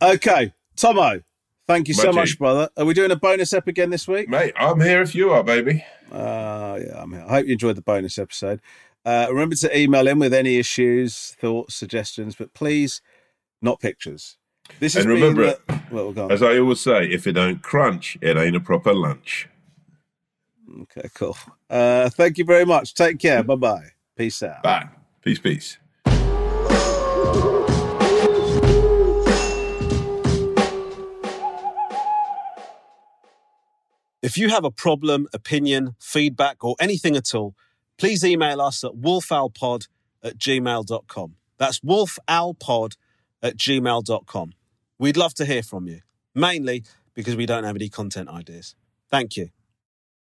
Okay, Tomo, thank you so much, brother. Are we doing a bonus ep again this week? Mate, I'm here if you are, baby. Uh, yeah, I'm here. I hope you enjoyed the bonus episode. Uh, remember to email in with any issues, thoughts, suggestions, but please, not pictures. This is and remember, well, as I always say, if it don't crunch, it ain't a proper lunch. Okay, cool. Uh, thank you very much. Take care. Bye bye. Peace out. Bye. Peace, peace. If you have a problem, opinion, feedback, or anything at all, please email us at wolfowlpod at gmail.com. That's wolfowlpod at gmail.com. We'd love to hear from you, mainly because we don't have any content ideas. Thank you.